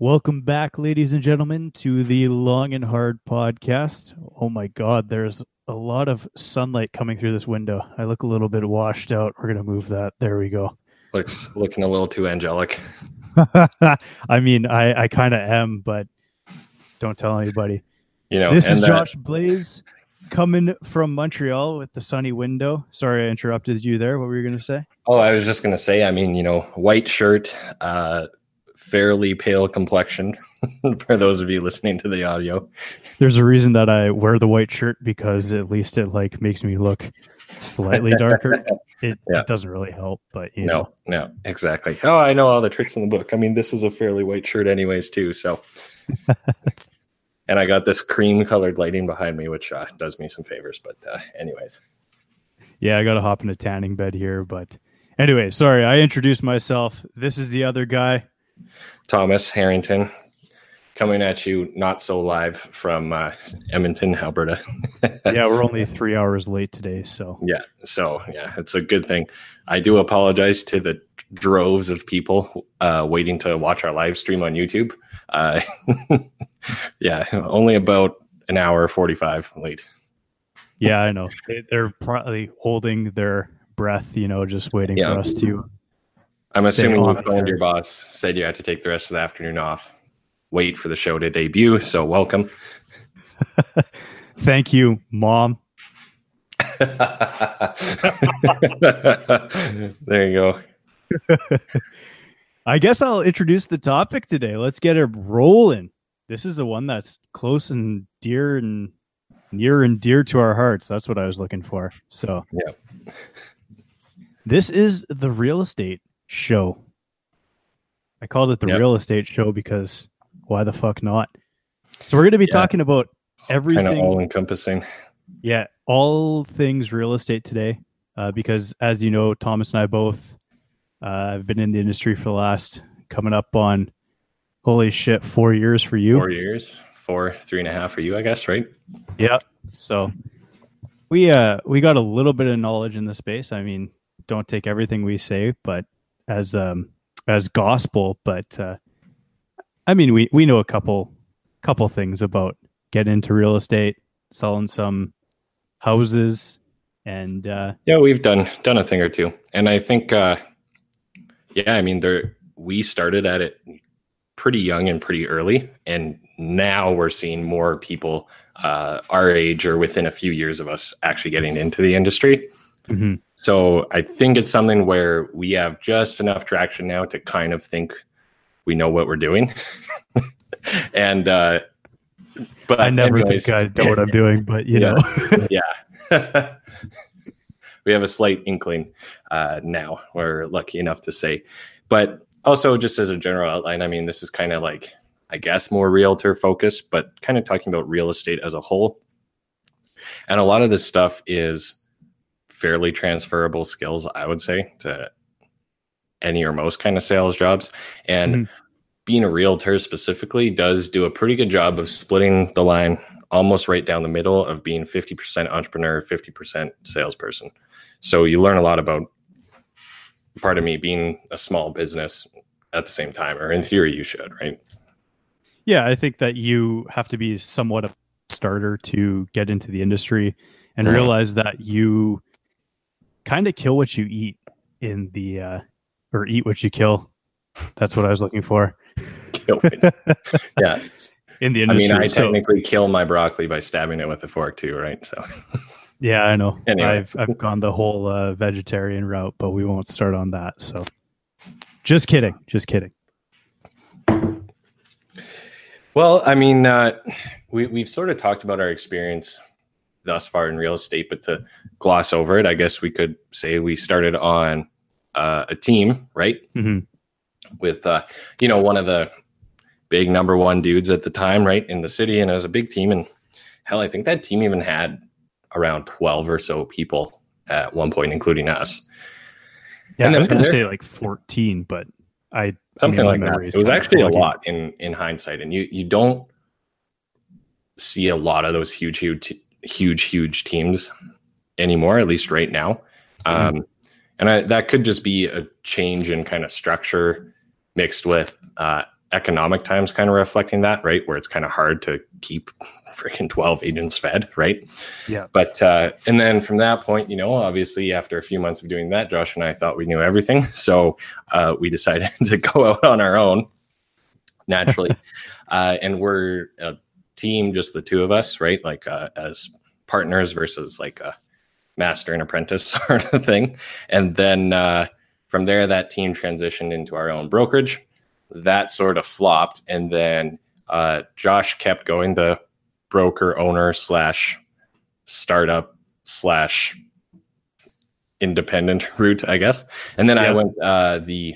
Welcome back, ladies and gentlemen, to the Long and Hard podcast. Oh my God, there's a lot of sunlight coming through this window. I look a little bit washed out. We're gonna move that. There we go. Looks looking a little too angelic. I mean, I I kind of am, but don't tell anybody. You know, This is that- Josh Blaze coming from Montreal with the sunny window. Sorry, I interrupted you there. What were you gonna say? Oh, I was just gonna say. I mean, you know, white shirt, uh, fairly pale complexion. for those of you listening to the audio, There's a reason that I wear the white shirt because at least it like makes me look slightly darker. It, Yeah. it doesn't really help, but you know. no, no, exactly. Oh, I know all the tricks in the book. I mean, this is a fairly white shirt, anyways, too. So, and I got this cream colored lighting behind me, which uh, does me some favors. But, uh, anyways, Yeah, I got to hop in a tanning bed here, but anyway, sorry, I introduced myself. This is the other guy. Thomas Harrington coming at you, not so live from uh, Edmonton, Alberta. Yeah, we're only three hours late today, so Yeah. So yeah, it's a good thing. I do apologize to the droves of people uh, waiting to watch our live stream on YouTube. Uh, yeah, only about an hour forty-five late. yeah, I know They- they're probably holding their breath, you know, just waiting Yeah. for us to. I'm assuming you phoned your boss, said you had to take the rest of the afternoon off, wait for the show to debut. So welcome. Thank you, mom. there you go. I guess I'll introduce the topic today. Let's get it rolling. This is the one that's close and dear and near and dear to our hearts. That's what I was looking for. So, Yeah. this is the real estate show. I called it the Yep. real estate show because why the fuck not? So, we're going to be Yeah. talking about everything. Kind of all encompassing. Yeah, all things real estate today. Uh, because as you know, Thomas and I both uh, have been in the industry for the last coming up on holy shit four years for you. Four years, four, three and a half for you, I guess, right? Yeah. So we uh we got a little bit of knowledge in the space. I mean, don't take everything we say, but as um as gospel. But uh, I mean, we we know a couple couple things about getting into real estate, selling some houses, and uh, Yeah, we've done done a thing or two, and I think, uh, yeah, I mean, there we started at it pretty young and pretty early, and now we're seeing more people uh, our age or within a few years of us actually getting into the industry. Mhm. So I think it's something where we have just enough traction now to kind of think we know what we're doing, and uh, but I never anyways- think I know what I'm doing, but you Yeah. know, yeah. we have a slight inkling uh, now. We're lucky enough to say, but also just as a general outline, I mean, this is kind of like, I guess, more realtor focused, but kind of talking about real estate as a whole. And a lot of this stuff is fairly transferable skills, I would say, to any or most kind of sales jobs. And Mhm. being a realtor specifically does do a pretty good job of splitting the line almost right down the middle of being 50% entrepreneur, 50% salesperson. So you learn a lot about, part of me, being a small business at the same time, or in theory, you should, right? yeah, I think that you have to be somewhat of a starter to get into the industry and Mhm. realize that you kind of kill what you eat in the uh, or eat what you kill. That's what I was looking for yeah. in the industry. I mean, I So- technically kill my broccoli by stabbing it with a fork, too, right? So, Yeah, I know. Anyway. I've I've gone the whole uh, vegetarian route, but we won't start on that. So, just kidding, just kidding. Well, I mean, uh, we, we've sort of talked about our experience thus far in real estate, but to gloss over it, I guess we could say we started on uh, a team, right? Mhm. With, uh, you know, one of the big number one dudes at the time, right, in the city. And it was a big team. And hell, I think that team even had around 12 or so people at one point, including us. Yeah, And I was going to say like fourteen, but I something I mean, like that. It was actually a lot in in hindsight, and you you don't see a lot of those huge huge huge huge teams anymore. At least right now, Mm-hmm. um, and I, that could just be a change in kind of structure mixed with uh, economic times kind of reflecting that, right? Where it's kind of hard to keep freaking 12 agents fed, right? Yeah. But, uh, and then from that point, you know, obviously after a few months of doing that, Josh and I thought we knew everything. So uh, we decided to go out on our own naturally. uh, and we're a team, just the two of us, right? Like uh, as partners versus like a master and apprentice sort of thing. And then uh, from there, that team transitioned into our own brokerage that sort of flopped, and then uh, Josh kept going the broker owner slash startup slash independent route, I guess. And then yeah. I went uh, the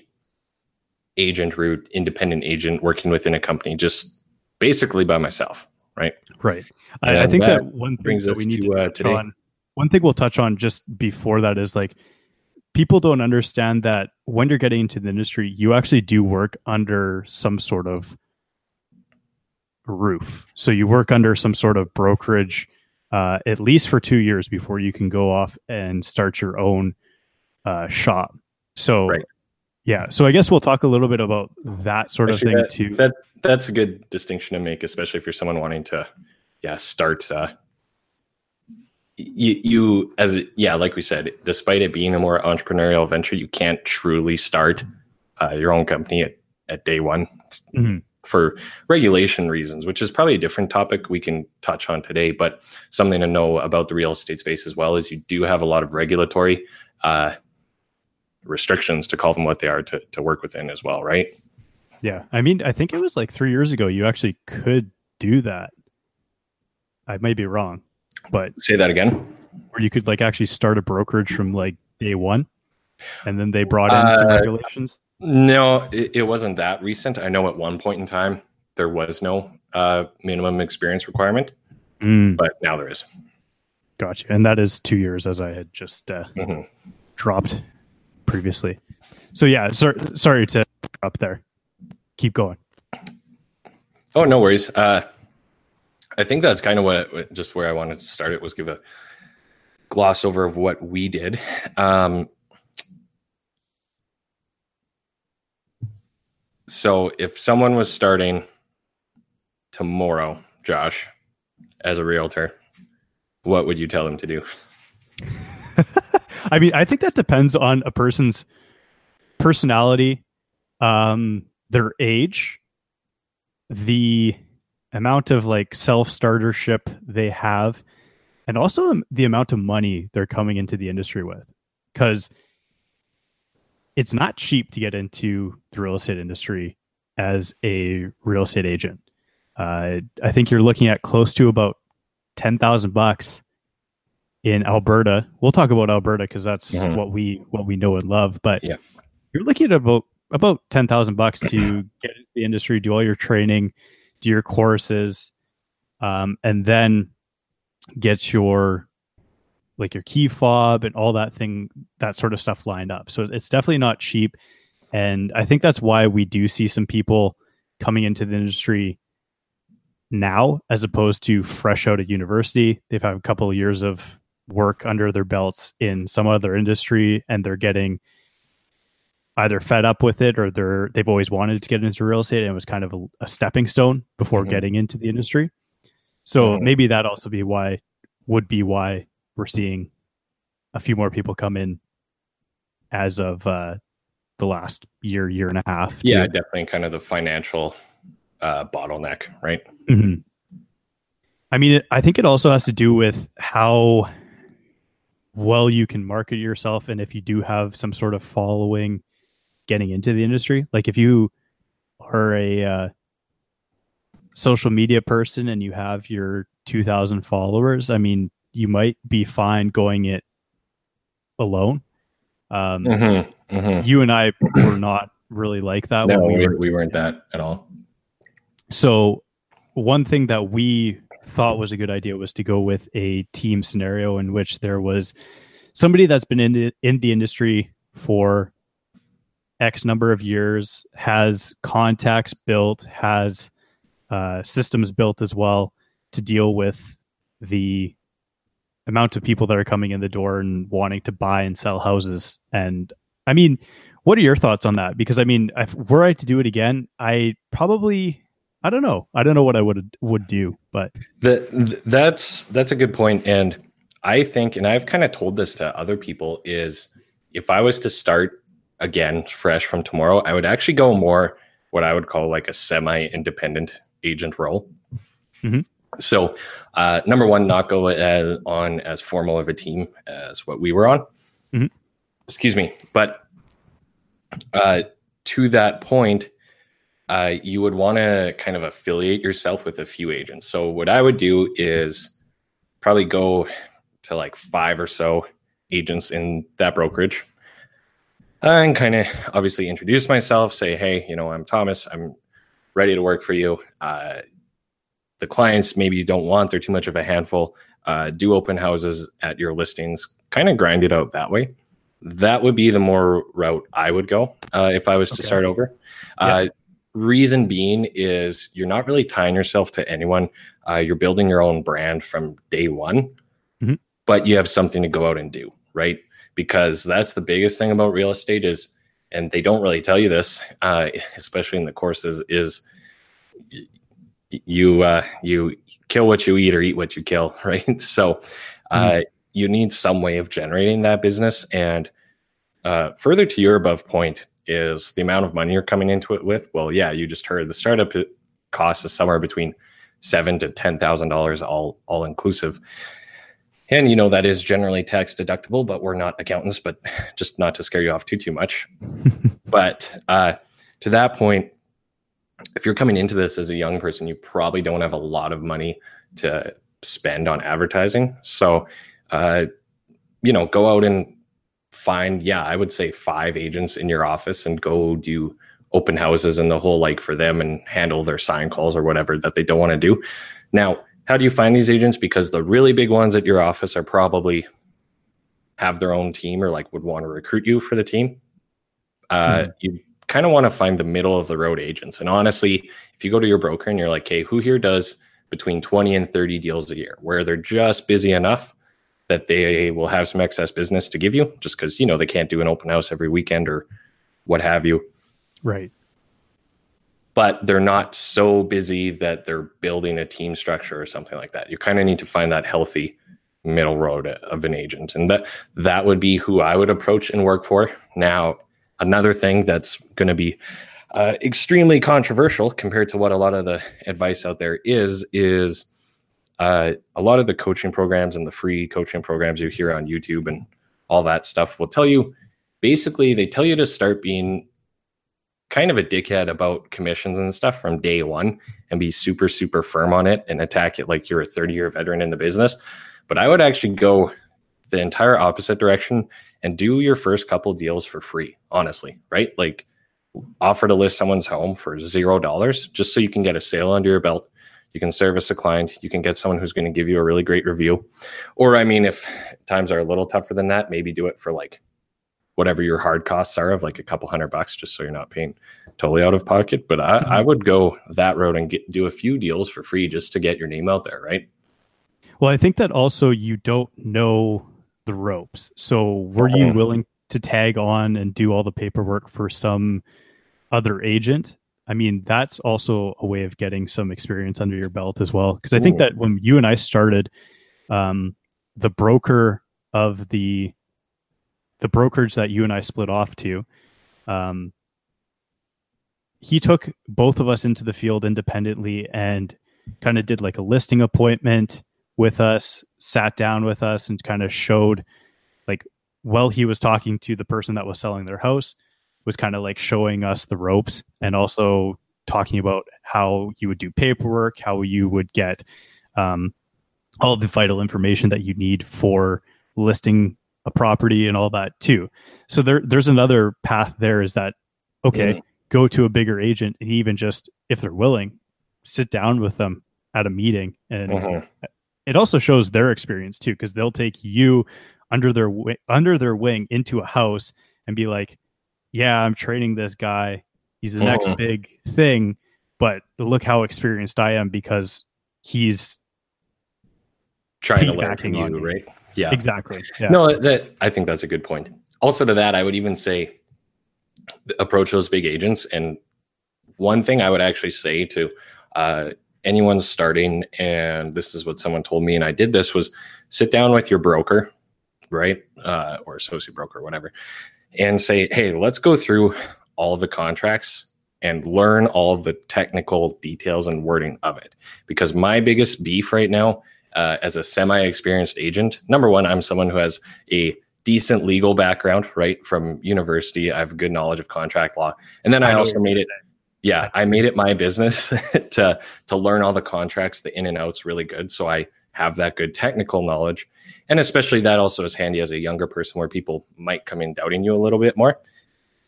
agent route, independent agent, working within a company, just basically by myself, right? Right. I, I, think that, that one thing that we need to, to uh, today. On, one thing we'll touch on just before that is like people don't understand that when you're getting into the industry, you actually do work under some sort of roof. So you work under some sort of brokerage uh, at least for two years before you can go off and start your own uh, shop. So, right. Yeah. So I guess we'll talk a little bit about that sort especially of thing that, too. That that's a good distinction to make, especially if you're someone wanting to, yeah, start uh, you, you as yeah like we said despite it being a more entrepreneurial venture you can't truly start uh, your own company at, at day one mm-hmm. for regulation reasons which is probably a different topic we can touch on today but something to know about the real estate space as well is you do have a lot of regulatory uh, restrictions to call them what they are to, to work within as well right yeah i mean i think it was like three years ago you actually could do that i may be wrong but say that again. Where you could like actually start a brokerage from like day one, and then they brought in uh, some regulations. No, it, it, wasn't that recent. I know at one point in time there was no uh, minimum experience requirement, mm. but now there is. Gotcha, and that is two years, as I had just uh, mm-hmm. dropped previously. So yeah, sorry, sorry to up there. Keep going. Oh, no worries. Uh, I think that's kind of what just where I wanted to start it was give a gloss over of what we did. Um, so if someone was starting tomorrow, Josh, as a realtor, what would you tell them to do? I mean, I think that depends on a person's personality, um, their age, the amount of like self startership they have and also the amount of money they're coming into the industry with. Because it's not cheap to get into the real estate industry as a real estate agent. Uh, i think you're looking at close to about 10000 bucks in alberta we'll talk about alberta because that's mm-hmm. what we what we know and love but yeah. you're looking at about about 10000 bucks to get into the industry do all your training do your courses, um, and then get your like your key fob and all that thing, that sort of stuff lined up. So it's definitely not cheap. And I think that's why we do see some people coming into the industry now as opposed to fresh out of university. They've had a couple of years of work under their belts in some other industry and they're getting either fed up with it or they're they've always wanted to get into real estate and it was kind of a, a stepping stone before mm-hmm. getting into the industry. So mm-hmm. maybe that also be why would be why we're seeing a few more people come in as of uh, the last year, year and a half. Yeah, definitely kind of the financial uh, bottleneck, right? Mm-hmm. I mean, I think it also has to do with how well you can market yourself and if you do have some sort of following getting into the industry. Like if you are a uh, social media person and you have your 2000 followers, I mean, you might be fine going it alone. Um, mm-hmm, mm-hmm. You and I were not really like that. No, we, were, we weren't that at all. So, one thing that we thought was a good idea was to go with a team scenario in which there was somebody that's been in the, in the industry for X number of years, has contacts built, has uh, systems built as well to deal with the amount of people that are coming in the door and wanting to buy and sell houses. And I mean, what are your thoughts on that? Because I mean, if were I to do it again, I probably I don't know. I don't know what I would would do, but the, that's that's a good point. and I think, and I've kind of told this to other people, is if I was to start again fresh from tomorrow, I would actually go more what I would call like a semi-independent agent role. Mm-hmm. So, uh, number one, not go as, on as formal of a team as what we were on. Mm-hmm. Excuse me, but uh, to that point, uh, you would want to kind of affiliate yourself with a few agents. So, what I would do is probably go to like five or so agents in that brokerage and kind of obviously introduce myself, say, hey, you know, I'm Thomas. I'm ready to work for you. Uh, the clients maybe you don't want, they're too much of a handful. Uh, do open houses at your listings, kind of grind it out that way. That would be the more route I would go uh, if I was to start over. Yeah. Reason being is you're not really tying yourself to anyone. Uh, you're building your own brand from day one, mm-hmm. but you have something to go out and do, right? because that's the biggest thing about real estate is and they don't really tell you this uh, especially in the courses is you uh, you kill what you eat or eat what you kill right so uh, mm-hmm. you need some way of generating that business and uh, further to your above point is the amount of money you're coming into it with well yeah you just heard the startup cost is somewhere between seven to ten thousand dollars all all inclusive. And you know that is generally tax deductible but we're not accountants but just not to scare you off too too much. But uh, to that point if you're coming into this as a young person you probably don't have a lot of money to spend on advertising. So uh, you know go out and find yeah i would say five agents in your office and go do open houses and the whole like for them and handle their sign calls or whatever that they don't want to do now how do you find these agents? Because the really big ones at your office are probably have their own team or like would want to recruit you for the team. Uh, mm. You kind of want to find the middle of the road agents. And honestly, if you go to your broker and you're like, hey, who here does between 20 and 30 deals a year where they're just busy enough that they will have some excess business to give you just because, you know, they can't do an open house every weekend or what have you. Right but they're not so busy that they're building a team structure or something like that. You kind of need to find that healthy middle road of an agent, and that that would be who I would approach and work for. Now, another thing that's going to be uh, extremely controversial compared to what a lot of the advice out there is is uh, a lot of the coaching programs and the free coaching programs you hear on YouTube and all that stuff will tell you basically they tell you to start being kind of a dickhead about commissions and stuff from day one and be super, super firm on it and attack it like you're a 30 year veteran in the business. But I would actually go the entire opposite direction and do your first couple deals for free, honestly, right? Like offer to list someone's home for zero dollars just so you can get a sale under your belt. You can service a client. You can get someone who's going to give you a really great review. Or, I mean, if times are a little tougher than that, maybe do it for like whatever your hard costs are of like a couple hundred bucks just so you're not paying totally out of pocket but i, mm-hmm. I would go that road and get do a few deals for free just to get your name out there right well i think that also you don't know the ropes so were you mm-hmm. willing to tag on and do all the paperwork for some other agent i mean that's also a way of getting some experience under your belt as well. Because i think that when you and i started um, the broker of the the brokerage that you and I split off to, um, he took both of us into the field independently and kind of did like a listing appointment with us, sat down with us, and kind of showed like while he was talking to the person that was selling their house, was kind of like showing us the ropes and also talking about how you would do paperwork, how you would get um, all the vital information that you need for listing a property and all that too. So there there's another path there is that okay, mm. go to a bigger agent and even just if they're willing, sit down with them at a meeting and mm-hmm. it also shows their experience too because they'll take you under their under their wing into a house and be like, "Yeah, I'm training this guy. He's the mm-hmm. next big thing, but look how experienced I am because he's trying to learn from you, right? Yeah, exactly. Yeah. No, that I think that's a good point. Also, to that, I would even say approach those big agents. And one thing I would actually say to uh, anyone starting, and this is what someone told me, and I did this was sit down with your broker, right, uh, or associate broker, whatever, and say, hey, let's go through all the contracts and learn all the technical details and wording of it. Because my biggest beef right now, uh, as a semi experienced agent, number one, I'm someone who has a decent legal background, right, from university. I have a good knowledge of contract law. And then I, I also made it. Yeah, I made it my business to to learn all the contracts, the in and outs really good. So I have that good technical knowledge. And especially that also is handy as a younger person where people might come in doubting you a little bit more.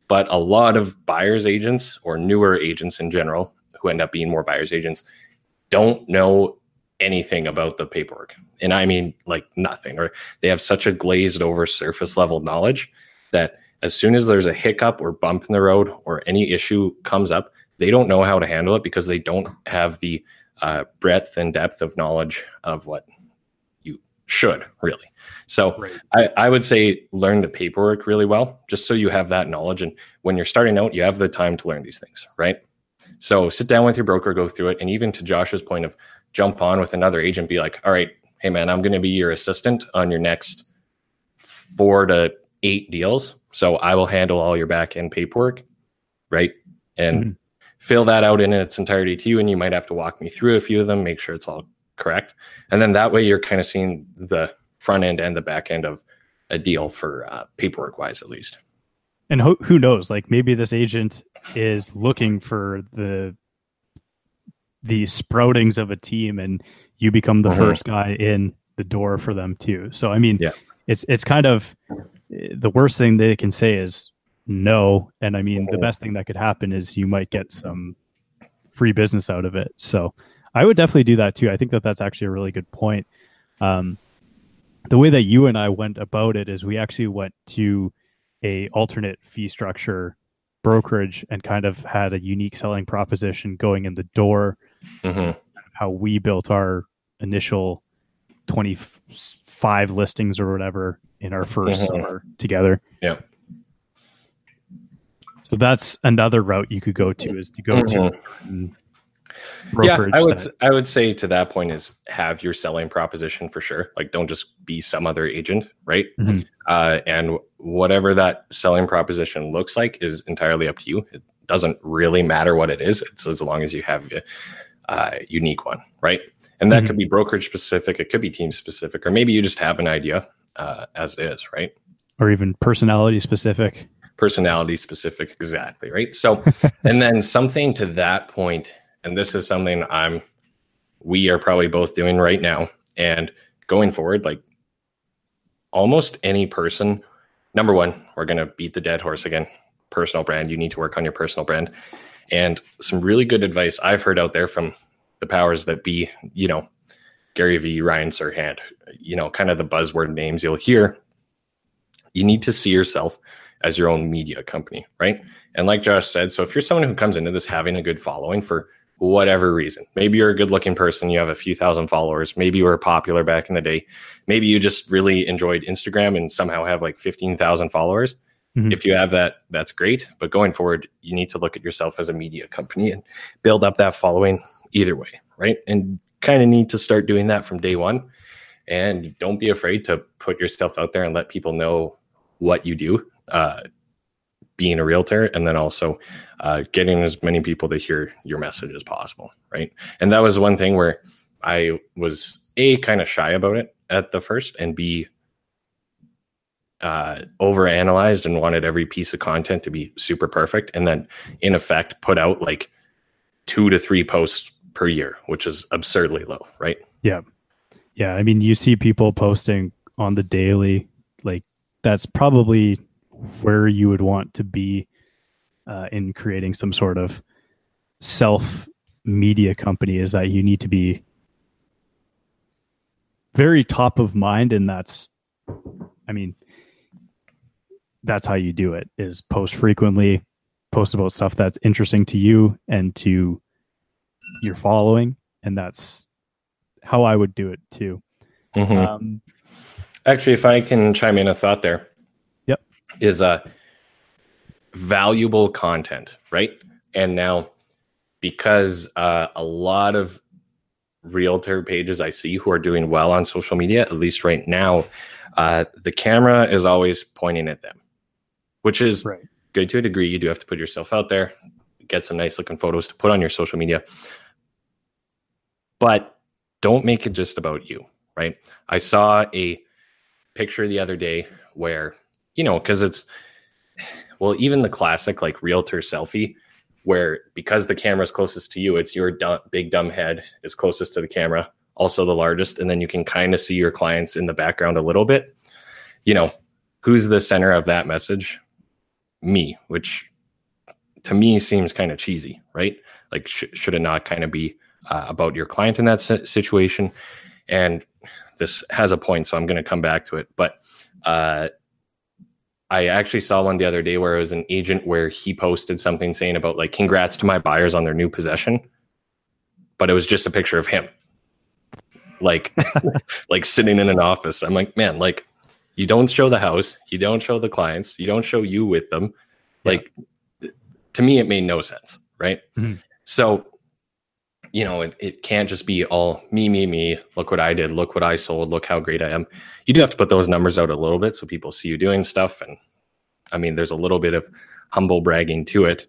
But a lot of buyers agents or newer agents in general who end up being more buyers agents don't know anything about the paperwork. And I mean like nothing, or they have such a glazed over surface level knowledge that as soon as there's a hiccup or bump in the road or any issue comes up, they don't know how to handle it because they don't have the uh, breadth and depth of knowledge of what you should really. So right. I, I would say learn the paperwork really well, just so you have that knowledge. And when you're starting out, you have the time to learn these things, right? So sit down with your broker, go through it. And even to Josh's point of jump on with another agent, be like, all right, hey man, I'm going to be your assistant on your next four to eight deals. So I will handle all your back end paperwork, right? And mm-hmm fill that out in its entirety to you and you might have to walk me through a few of them make sure it's all correct. And then that way you're kind of seeing the front end and the back end of a deal for uh, paperwork wise at least. And who, who knows? Like maybe this agent is looking for the the sproutings of a team and you become the mm-hmm. first guy in the door for them too. So i mean yeah. it's it's kind of the worst thing they can say is no. And I mean, the best thing that could happen is you might get some free business out of it. So I would definitely do that too. I think that that's actually a really good point. Um, the way that you and I went about it is we actually went to a alternate fee structure brokerage and kind of had a unique selling proposition going in the door. Mm-hmm. How we built our initial 25 listings or whatever in our 1st mm-hmm. summer together. Yeah. So that's another route you could go to is to go mm-hmm. to yeah, I would that... I would say to that point is have your selling proposition for sure. Like don't just be some other agent, right? Mm-hmm. Uh, and whatever that selling proposition looks like is entirely up to you. It doesn't really matter what it is. It's as long as you have a uh, unique one, right? And that mm-hmm. could be brokerage specific. It could be team specific, or maybe you just have an idea uh, as is, right? Or even personality specific personality specific exactly right? So and then something to that point and this is something i'm we are probably both doing right now and going forward like almost any person number one we're going to beat the dead horse again. Personal brand you need to work on your personal brand. And some really good advice i've heard out there from the powers that be you know gary vee ryan serhant you know kind of the buzzword names you'll hear. You need to see yourself as your own media company, right? And like Josh said, so if you're someone who comes into this having a good following for whatever reason, maybe you're a good looking person, you have a few thousand followers, maybe you were popular back in the day, maybe you just really enjoyed Instagram and somehow have like 15,000 followers. Mm-hmm. If you have that, that's great. But going forward, you need to look at yourself as a media company and build up that following either way, right? And kind of need to start doing that from day one. And don't be afraid to put yourself out there and let people know what you do uh, being a realtor and then also uh, getting as many people to hear your message as possible right? And that was one thing where i was a kind of shy about it at the first and b uh, over analyzed and wanted every piece of content to be super perfect and then in effect put out like two to three posts per year which is absurdly low right? Yeah. Yeah i mean you see people posting on the daily like that's probably where you would want to be uh, in creating some sort of self media company is that you need to be very top of mind and that's i mean that's how you do it is post frequently post about stuff that's interesting to you and to your following. And that's how i would do it too. Mm-hmm. um, actually if i can chime in a thought there is uh valuable content, right? And now, because uh, a lot of realtor pages I see who are doing well on social media, at least right now, uh, the camera is always pointing at them, which is Right. good to a degree. You do have to put yourself out there, get some nice looking photos to put on your social media, but don't make it just about you, right? I saw a picture the other day where, you know, because it's, well, even the classic like realtor selfie, where because the camera is closest to you, it's your dumb, big dumb head is closest to the camera, also the largest, and then you can kind of see your clients in the background a little bit. You know, who's the center of that message? Me, which to me seems kind of cheesy, right? Like, sh- should it not kind of be uh, about your client in that si- situation? And this has a point, so I'm going to come back to it. But uh, I actually saw one the other day where it was an agent where he posted something saying about like, congrats to my buyers on their new possession. But it was just a picture of him, like, like sitting in an office. I'm like, man, like, you don't show the house, you don't show the clients, you don't show you with them. Yeah. Like, to me, it made no sense, right? Mhm. So, you know, it, it can't just be all me, me, me. Look what I did. Look what I sold. Look how great I am. You do have to put those numbers out a little bit so people see you doing stuff. And I mean, there's a little bit of humble bragging to it.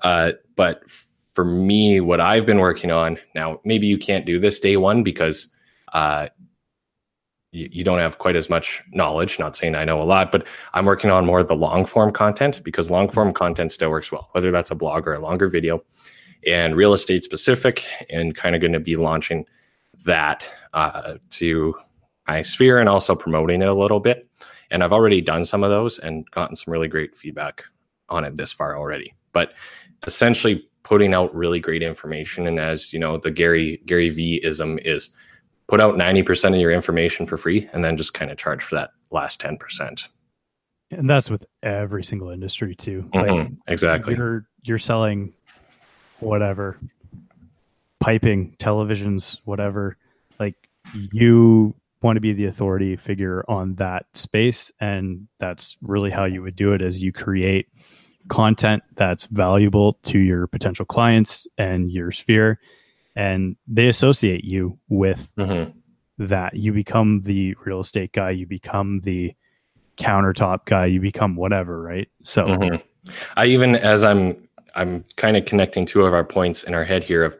Uh, but for me, what I've been working on now, maybe you can't do this day one because uh, you, you don't have quite as much knowledge. Not saying I know a lot, but I'm working on more of the long form content because long form content still works well, whether that's a blog or a longer video and real estate specific, and kind of going to be launching that uh, to my sphere and also promoting it a little bit. And I've already done some of those and gotten some really great feedback on it this far already. But essentially, putting out really great information, and as you know, the Gary Gary V ism is put out ninety percent of your information for free, and then just kind of charge for that last ten percent. And that's with every single industry too. Like, Mm-hmm. Exactly. You're you're selling whatever piping, televisions, whatever. Like you want to be the authority figure on that space and that's really how you would do it as you create content that's valuable to your potential clients and your sphere and they associate you with hmm that you become the real estate guy you become the countertop guy you become whatever right so Mhm. I even as I'm I'm kind of connecting two of our points in our head here of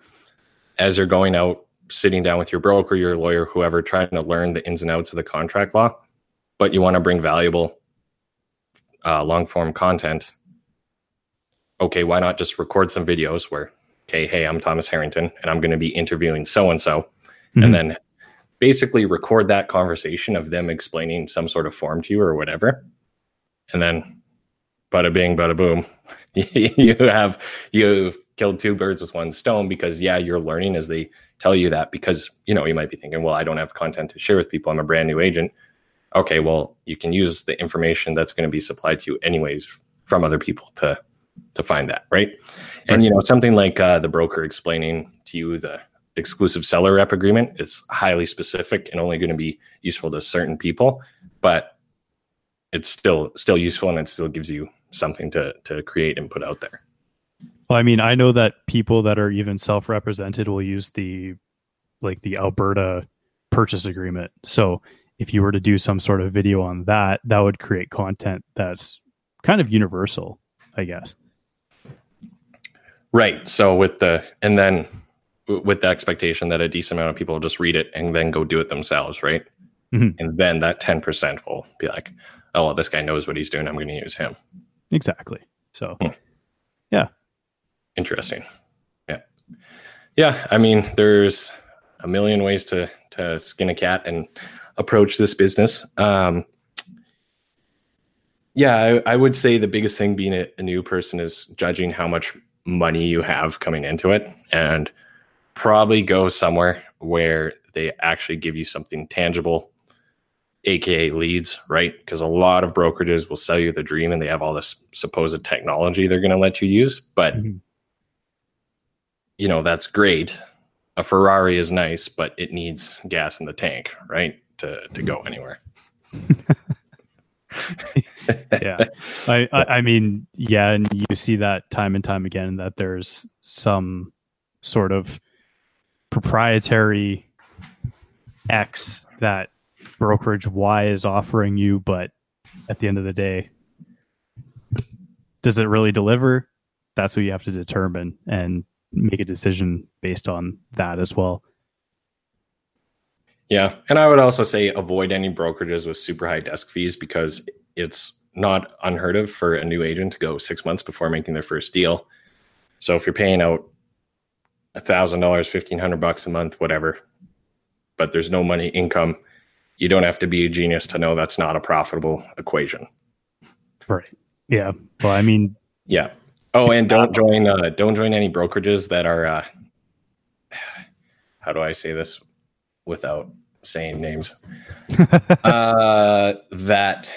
as you're going out, sitting down with your broker, your lawyer, whoever, trying to learn the ins and outs of the contract law, but you want to bring valuable uh, long form content. Okay, why not just record some videos where, okay, hey, I'm Thomas Harrington and I'm going to be interviewing so and so, Mhm. and then basically record that conversation of them explaining some sort of form to you or whatever, and then bada bing, bada boom. you have you've killed two birds with one stone because yeah, you're learning as they tell you that because you know you might be thinking, well, I don't have content to share with people. I'm a brand new agent. Okay, well, you can use the information that's going to be supplied to you anyways from other people to to find that right. And you know something like uh, the broker explaining to you the exclusive seller rep agreement is highly specific and only going to be useful to certain people, but it's still still useful and it still gives you something to to create and put out there. Well, I mean, I know that people that are even self-represented will use the like the Alberta purchase agreement. So if you were to do some sort of video on that, that would create content that's kind of universal, I guess. Right. So with the and then with the expectation that a decent amount of people will just read it and then go do it themselves, right? Mhm. And then that ten percent will be like, oh, well, this guy knows what he's doing. I'm going to use him. Exactly. So yeah. Interesting. Yeah. Yeah. I mean, there's a million ways to to skin a cat and approach this business. Um, yeah, I, I would say the biggest thing being a, a new person is judging how much money you have coming into it and probably go somewhere where they actually give you something tangible aka leads right? Because a lot of brokerages will sell you the dream and they have all this supposed technology they're going to let you use but Mhm. you know that's great. A ferrari is nice but it needs gas in the tank right to to go anywhere. Yeah, I, I I mean, yeah, and you see that time and time again that there's some sort of proprietary X that brokerage Y is offering you, but at the end of the day, does it really deliver? That's what you have to determine and make a decision based on that as well. Yeah. And I would also say avoid any brokerages with super high desk fees because it's not unheard of for a new agent to go six months before making their first deal. So if you're paying out a thousand dollars, fifteen hundred bucks a month, whatever, but there's no money income, you don't have to be a genius to know that's not a profitable equation. Right. Yeah. Well, I mean, yeah. Oh, and don't join uh, don't join any brokerages that are uh, how do I say this without saying names uh, that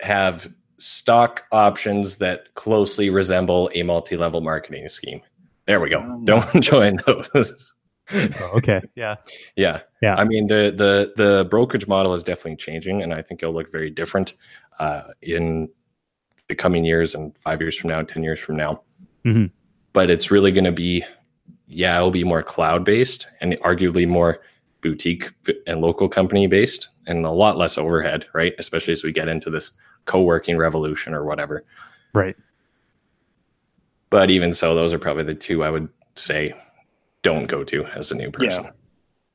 have stock options that closely resemble a multi-level marketing scheme. There we go. Oh, don't join those. Oh, okay. Yeah. Yeah. Yeah. I mean the the the brokerage model is definitely changing, and I think it'll look very different uh, in the coming years and five years from now, ten years from now. Mm-hmm. But it's really going to be, yeah, it'll be more cloud based and arguably more boutique and local company based, and a lot less overhead, right? Especially as we get into this co-working revolution or whatever. Right. But even so, those are probably the two I would say don't go to as a new person. Yeah.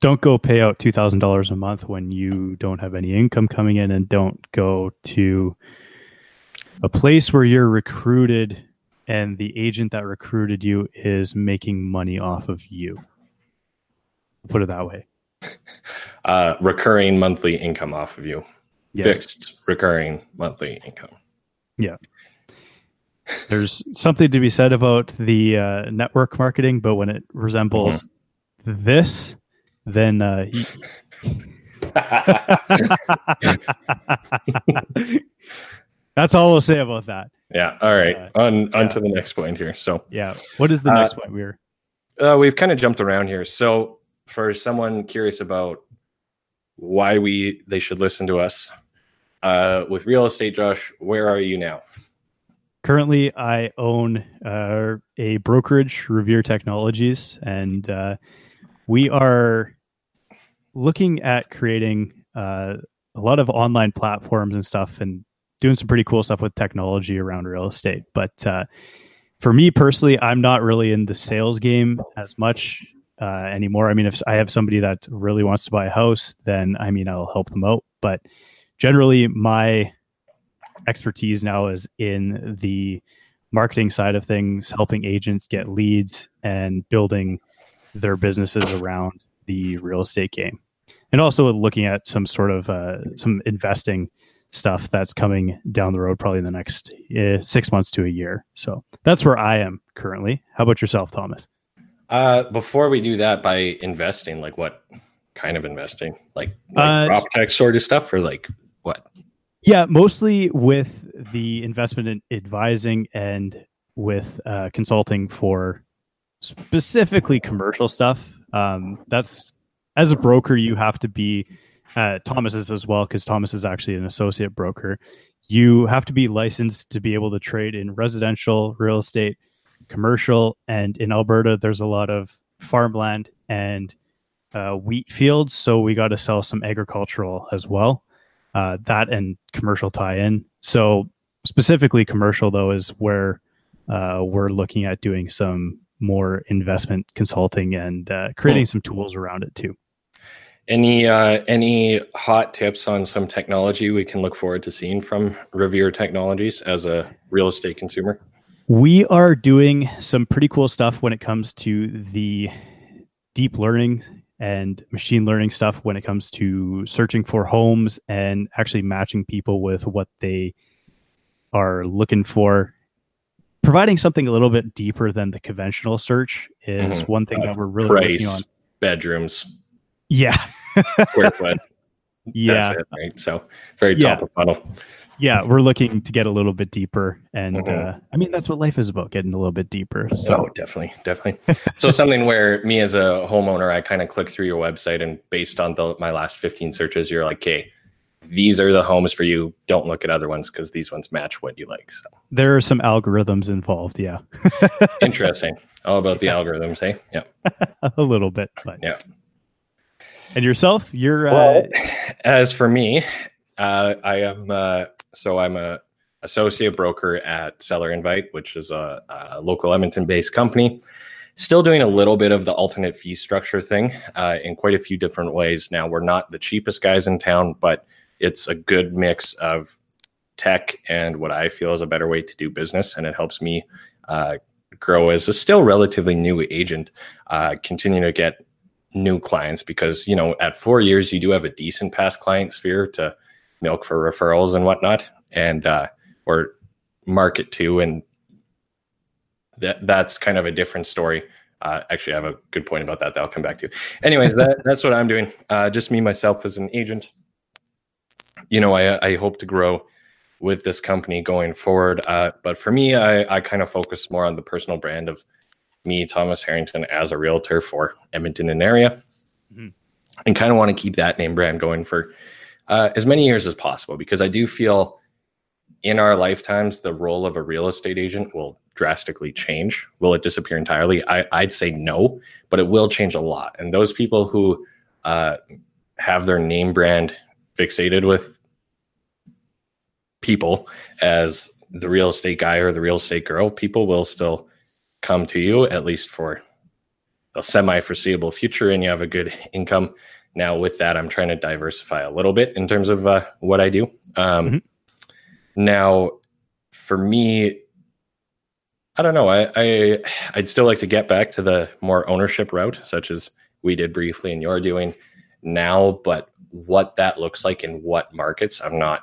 Don't go pay out two thousand dollars a month when you don't have any income coming in, and don't go to a place where you're recruited and the agent that recruited you is making money off of you. Put it that way. Uh, recurring monthly income off of you. Yes. Fixed recurring monthly income. Yeah. There's something to be said about the uh, network marketing, but when it resembles mm-hmm. this, then uh, he... that's all we'll say about that. Yeah. All right. Uh, on on to the next point here. So yeah, what is the next uh, point? We're uh, we've kind of jumped around here. So for someone curious about why we they should listen to us uh, with real estate, Josh, where are you now? Currently, I own uh, a brokerage, Revere Technologies, and uh, we are looking at creating uh, a lot of online platforms and stuff and doing some pretty cool stuff with technology around real estate. But uh, for me personally, I'm not really in the sales game as much uh, anymore. I mean, if I have somebody that really wants to buy a house, then I mean, I'll help them out. But generally, my expertise now is in the marketing side of things, helping agents get leads and building their businesses around the real estate game. And also looking at some sort of uh, some investing stuff that's coming down the road probably in the next uh, six months to a year. So that's where I am currently. How about yourself, Thomas? Uh, before we do that, by investing, like what kind of investing? Like, like uh, prop sort of stuff, or like what? Yeah, mostly with the investment in advising and with uh, consulting for specifically commercial stuff. Um, that's as a broker, you have to be uh, as well because Thomas is actually an associate broker. You have to be licensed to be able to trade in residential real estate, commercial, and in Alberta, there's a lot of farmland and uh, wheat fields. So we got to sell some agricultural as well. Uh, that and commercial tie in. So specifically, commercial though is where uh, we're looking at doing some more investment consulting and uh, creating cool. some tools around it too. Any uh, any hot tips on some technology we can look forward to seeing from Revere Technologies as a real estate consumer? We are doing some pretty cool stuff when it comes to the deep learning and machine learning stuff when it comes to searching for homes and actually matching people with what they are looking for. Providing something a little bit deeper than the conventional search is mm-hmm. one thing uh, that we're really price, working on. Bedrooms, yeah. square foot. Yeah. It, right. So very top yeah. of funnel. Yeah, we're looking to get a little bit deeper, and mm-hmm. uh, I mean that's what life is about, getting a little bit deeper. So oh, definitely, definitely. so something where me as a homeowner, I kind of click through your website, and based on the, my last fifteen searches, you're like, "Okay, these are the homes for you. Don't look at other ones because these ones match what you like. So there are some algorithms involved. Yeah. Interesting. All about the algorithms, hey? Yeah. a little bit, but yeah. And yourself, you're. Well, uh... as for me, uh, I am. Uh, so I'm a associate broker at Seller Invite, which is a, a local Edmonton-based company. Still doing a little bit of the alternate fee structure thing uh, in quite a few different ways. Now we're not the cheapest guys in town, but it's a good mix of tech and what I feel is a better way to do business, and it helps me uh, grow as a still relatively new agent, uh, continue to get new clients because you know at four years you do have a decent past client sphere to milk for referrals and whatnot, and uh, or market to, and that that's kind of a different story. Uh, actually, I have a good point about that that I'll come back to. Anyways, that, that's what I'm doing. Uh, just me myself as an agent you know, I, I hope to grow with this company going forward. Uh, but for me, I, I kind of focus more on the personal brand of me, Thomas Harrington, as a realtor for Edmonton and area, mm-hmm. and kind of want to keep that name brand going for uh, as many years as possible because I do feel in our lifetimes the role of a real estate agent will drastically change. Will it disappear entirely? I, I'd say no, but it will change a lot. And those people who uh, have their name brand fixated with people as the real estate guy or the real estate girl, people will still come to you at least for a semi foreseeable future and you have a good income. Now, with that, I'm trying to diversify a little bit in terms of uh, what I do. Um, mm-hmm. Now, for me, I don't know. I, I I'd still like to get back to the more ownership route, such as we did briefly and you're doing now. But what that looks like in what markets, I'm not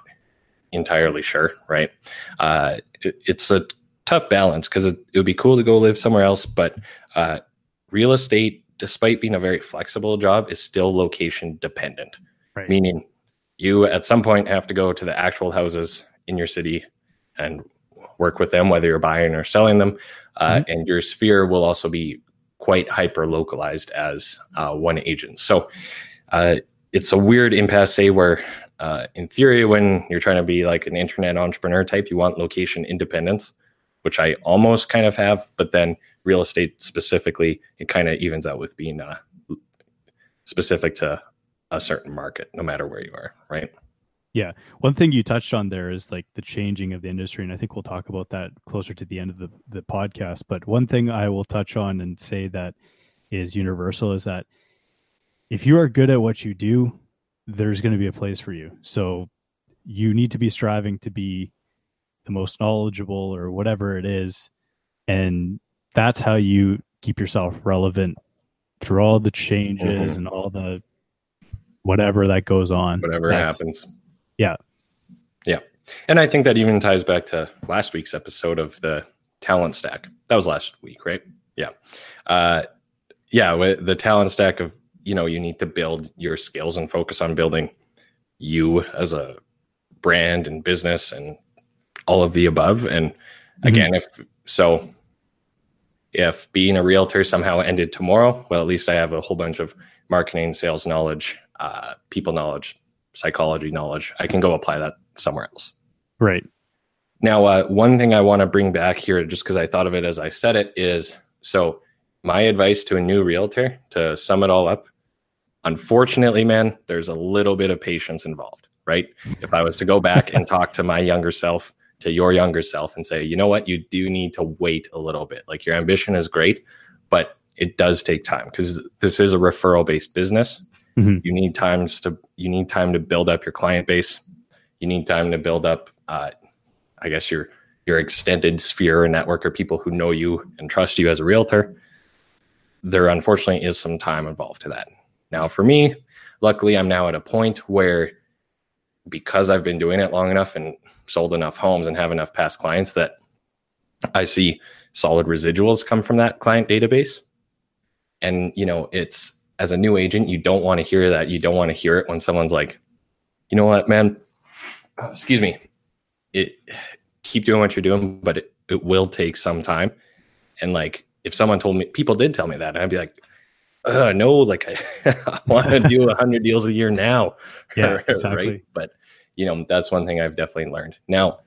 entirely sure. Right? Uh, it, it's a tough balance because it, it, would be cool to go live somewhere else, but uh, real estate, despite being a very flexible job, is still location dependent. Right. Meaning, you at some point have to go to the actual houses in your city and work with them, whether you're buying or selling them. Uh, mm-hmm. And your sphere will also be quite hyper localized as uh, one agent. So uh, it's a weird impasse where uh, in theory when you're trying to be like an internet entrepreneur type you want location independence which i almost kind of have but then real estate specifically it kind of evens out with being uh, specific to a certain market no matter where you are right yeah one thing you touched on there is like the changing of the industry and i think we'll talk about that closer to the end of the, the podcast but one thing i will touch on and say that is universal is that if you are good at what you do, there's going to be a place for you. So you need to be striving to be the most knowledgeable or whatever it is. And that's how you keep yourself relevant through all the changes mm-hmm. and all the whatever that goes on. Whatever that's, happens. Yeah. Yeah. And I think that even ties back to last week's episode of the talent stack. That was last week, right? Yeah. Uh, yeah. The talent stack of you know you need to build your skills and focus on building you as a brand and business and all of the above and mm-hmm. again if so if being a realtor somehow ended tomorrow well at least i have a whole bunch of marketing sales knowledge uh, people knowledge psychology knowledge. I can go apply that somewhere else. Right now uh, one thing i want to bring back here just because i thought of it as i said it is so my advice to a new realtor to sum it all up Unfortunately, man, there's a little bit of patience involved, right? If I was to go back and talk to my younger self, to your younger self, and say, you know what, you do need to wait a little bit. Like your ambition is great, but it does take time because this is a referral based business. Mm-hmm. You need times to you need time to build up your client base. You need time to build up, uh, I guess your your extended sphere or network of people who know you and trust you as a realtor. There unfortunately is some time involved to that. Now, for me, luckily, I'm now at a point where because I've been doing it long enough and sold enough homes and have enough past clients that I see solid residuals come from that client database. And, you know, it's as a new agent, you don't want to hear that. You don't want to hear it when someone's like, you know what, man, excuse me, it keep doing what you're doing, but it, it will take some time. And like, if someone told me, people did tell me that, I'd be like, uh, no, like I, I want to do a hundred deals a year now. Yeah, exactly. Right? But you know, that's one thing I've definitely learned. Now,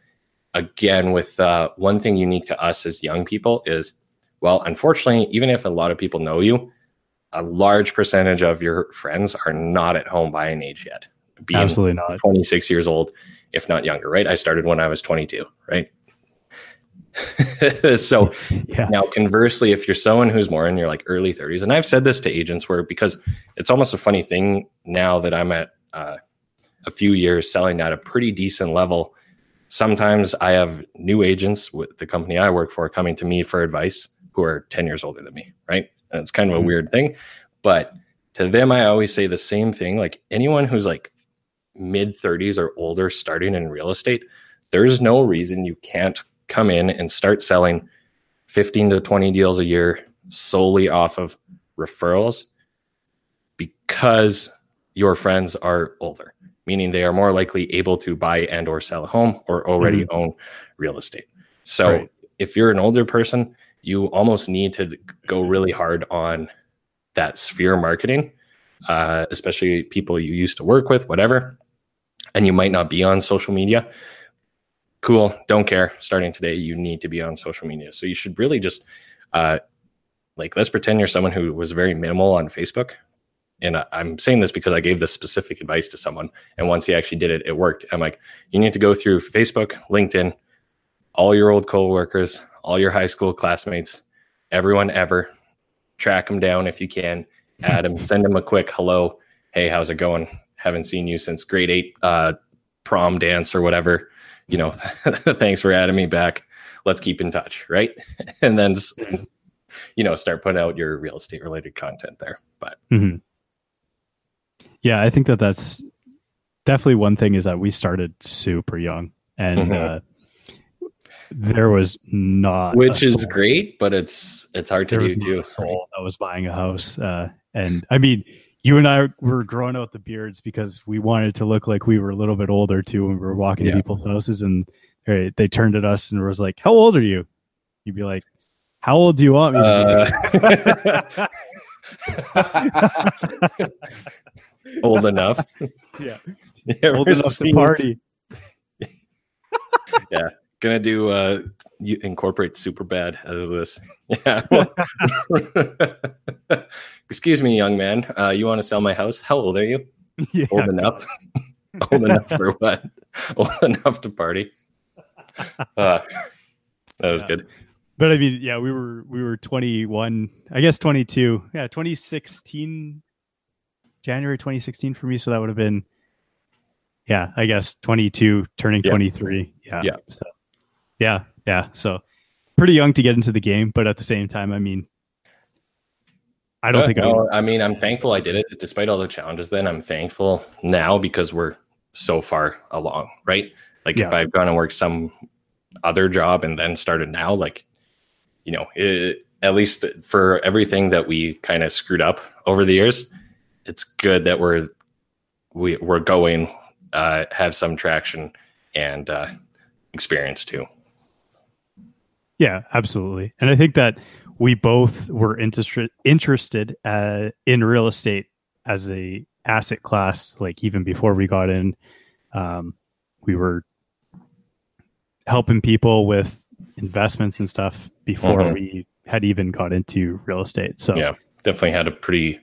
again, with uh, one thing unique to us as young people is, well, unfortunately, even if a lot of people know you, a large percentage of your friends are not at home by an age yet. Being Absolutely not. 26 years old, if not younger, right? I started when I was 22, right? so yeah. now conversely if you're someone who's more in your like early 30s and i've said this to agents where because it's almost a funny thing now that i'm at uh, a few years selling at a pretty decent level. Sometimes i have new agents with the company i work for coming to me for advice who are 10 years older than me right? And it's kind of a mm-hmm. weird thing but to them i always say the same thing like anyone who's like mid 30s or older starting in real estate there's no reason you can't come in and start selling 15 to 20 deals a year solely off of referrals because your friends are older meaning they are more likely able to buy and or sell a home or already mm-hmm. own real estate. So right. if you're an older person you almost need to go really hard on that sphere marketing uh, especially people you used to work with whatever and you might not be on social media. Cool don't care. Starting today you need to be on social media. So you should really just uh, like let's pretend you're someone who was very minimal on facebook and i'm saying this because i gave this specific advice to someone and once he actually did it it worked i'm like you need to go through facebook linkedin all your old co-workers all your high school classmates everyone ever track them down if you can add them send them a quick hello hey how's it going haven't seen you since grade eight uh, prom dance or whatever you know, thanks for adding me back. Let's keep in touch, right? and then, you know, start putting out your real estate related content there. But mm-hmm. Yeah, I think that that's definitely one thing is that we started super young and mm-hmm. uh, there was not which is great but it's it's hard to do too soul that was buying a house uh, and i mean you and I were growing out the beards because we wanted to look like we were a little bit older too when we were walking yeah. to people's houses and they, they turned at us and was like, "How old are you?" You'd be like, "How old do you want me to be?" Uh, old enough. Yeah. yeah old enough to party. yeah. Gonna do uh you incorporate Superbad out of this. Yeah. Excuse me, young man. Uh, you want to sell my house? How old are you? Yeah. Old enough. old enough for what? Old enough to party. Uh, that was yeah. good. But I mean, yeah, we were we were 21, I guess 22. Yeah, 2016 January 2016 for me, so that would have been yeah, I guess 22 turning yeah. 23. Yeah. Yeah. So yeah, yeah. So pretty young to get into the game, but at the same time, I mean, I don't uh, think no, I, I mean, I'm thankful I did it despite all the challenges. Then I'm thankful now because we're so far along, right? Like yeah. if I've gone and worked some other job and then started now, like, you know, it, at least for everything that we kind of screwed up over the years, it's good that we're we, we're going, uh, have some traction and uh, experience too. Yeah, absolutely. And I think that we both were interested interested uh, in real estate as a asset class. Like even before we got in, um, we were helping people with investments and stuff before mm-hmm. we had even got into real estate. So yeah, definitely had a pretty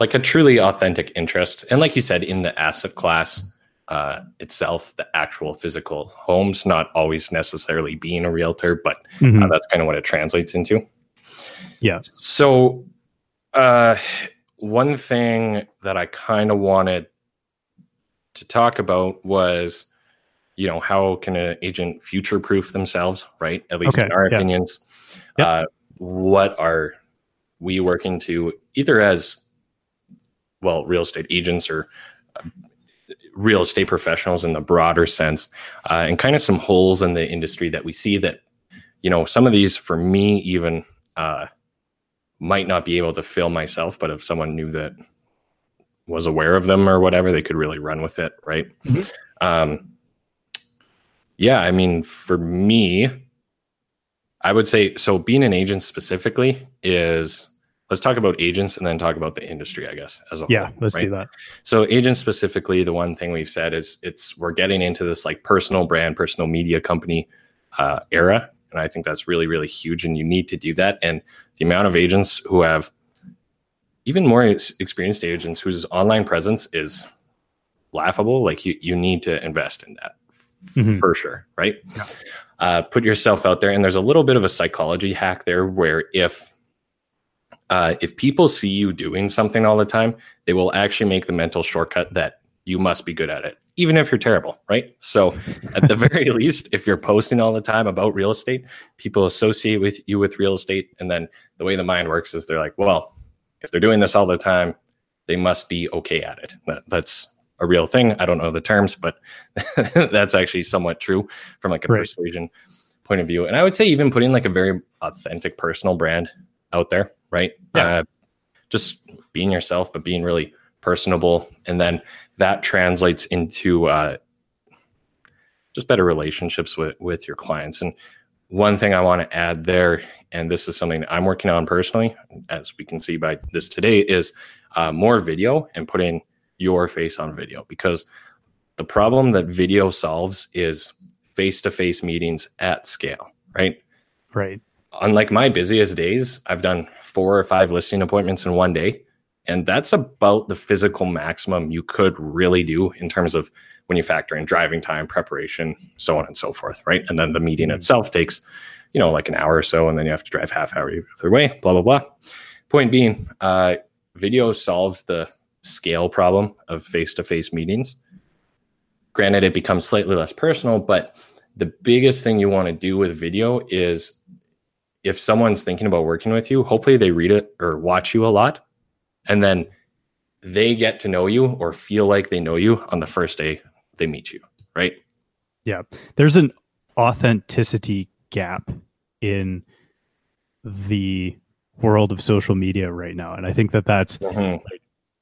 like a truly authentic interest, and like you said, in the asset class uh, itself, the actual physical homes, not always necessarily being a realtor, but uh, mm-hmm. uh, that's kind of what it translates into. Yeah. So, uh, one thing that I kind of wanted to talk about was, you know, how can an agent future proof themselves, right? At least okay. in our yeah. opinions. Yep. Uh, what are we working to either as well, real estate agents or uh, real estate professionals in the broader sense, uh, and kind of some holes in the industry that we see that, you know, some of these for me even uh, might not be able to fill myself, but if someone knew that was aware of them or whatever, they could really run with it, right? Mm-hmm. Um, yeah, I mean, for me, I would say so. Being an agent specifically is let's talk about agents and then talk about the industry, I guess, as a yeah, whole. let's right? do that. So agents specifically, the one thing we've said is it's we're getting into this like personal brand, personal media company uh, era, and I think that's really really huge, and you need to do that. And the amount of agents who have even more experienced agents whose online presence is laughable, like you you need to invest in that Mhm. for sure, right? Yeah. Uh, put yourself out there, and there's a little bit of a psychology hack there where if uh, if people see you doing something all the time, they will actually make the mental shortcut that you must be good at it, even if you're terrible, right? So, at the very least, if you're posting all the time about real estate, people associate with you with real estate, and then the way the mind works is they're like, well, if they're doing this all the time, they must be okay at it. That, that's a real thing. I don't know the terms, but that's actually somewhat true from like a Right. persuasion point of view. And I would say even putting like a very authentic personal brand out there, right? Yeah. Uh, just being yourself, but being really personable, and then that translates into uh, just better relationships with with your clients. And one thing I want to add there, and this is something that I'm working on personally, as we can see by this today, is uh, more video and putting your face on video because the problem that video solves is face to face meetings at scale, right? Right. On like my busiest days, I've done four or five listing appointments in one day. And that's about the physical maximum you could really do in terms of when you factor in driving time, preparation, so on and so forth, right? And then the meeting Mhm. itself takes, you know, like an hour or so, and then you have to drive half hour either way, blah, blah, blah. Point being, uh, video solves the scale problem of face to face meetings. Granted, it becomes slightly less personal, but the biggest thing you want to do with video is if someone's thinking about working with you, hopefully they read it or watch you a lot, and then they get to know you or feel like they know you on the first day they meet you, right? Yeah. There's an authenticity gap in the world of social media right now, and I think that that's mm-hmm.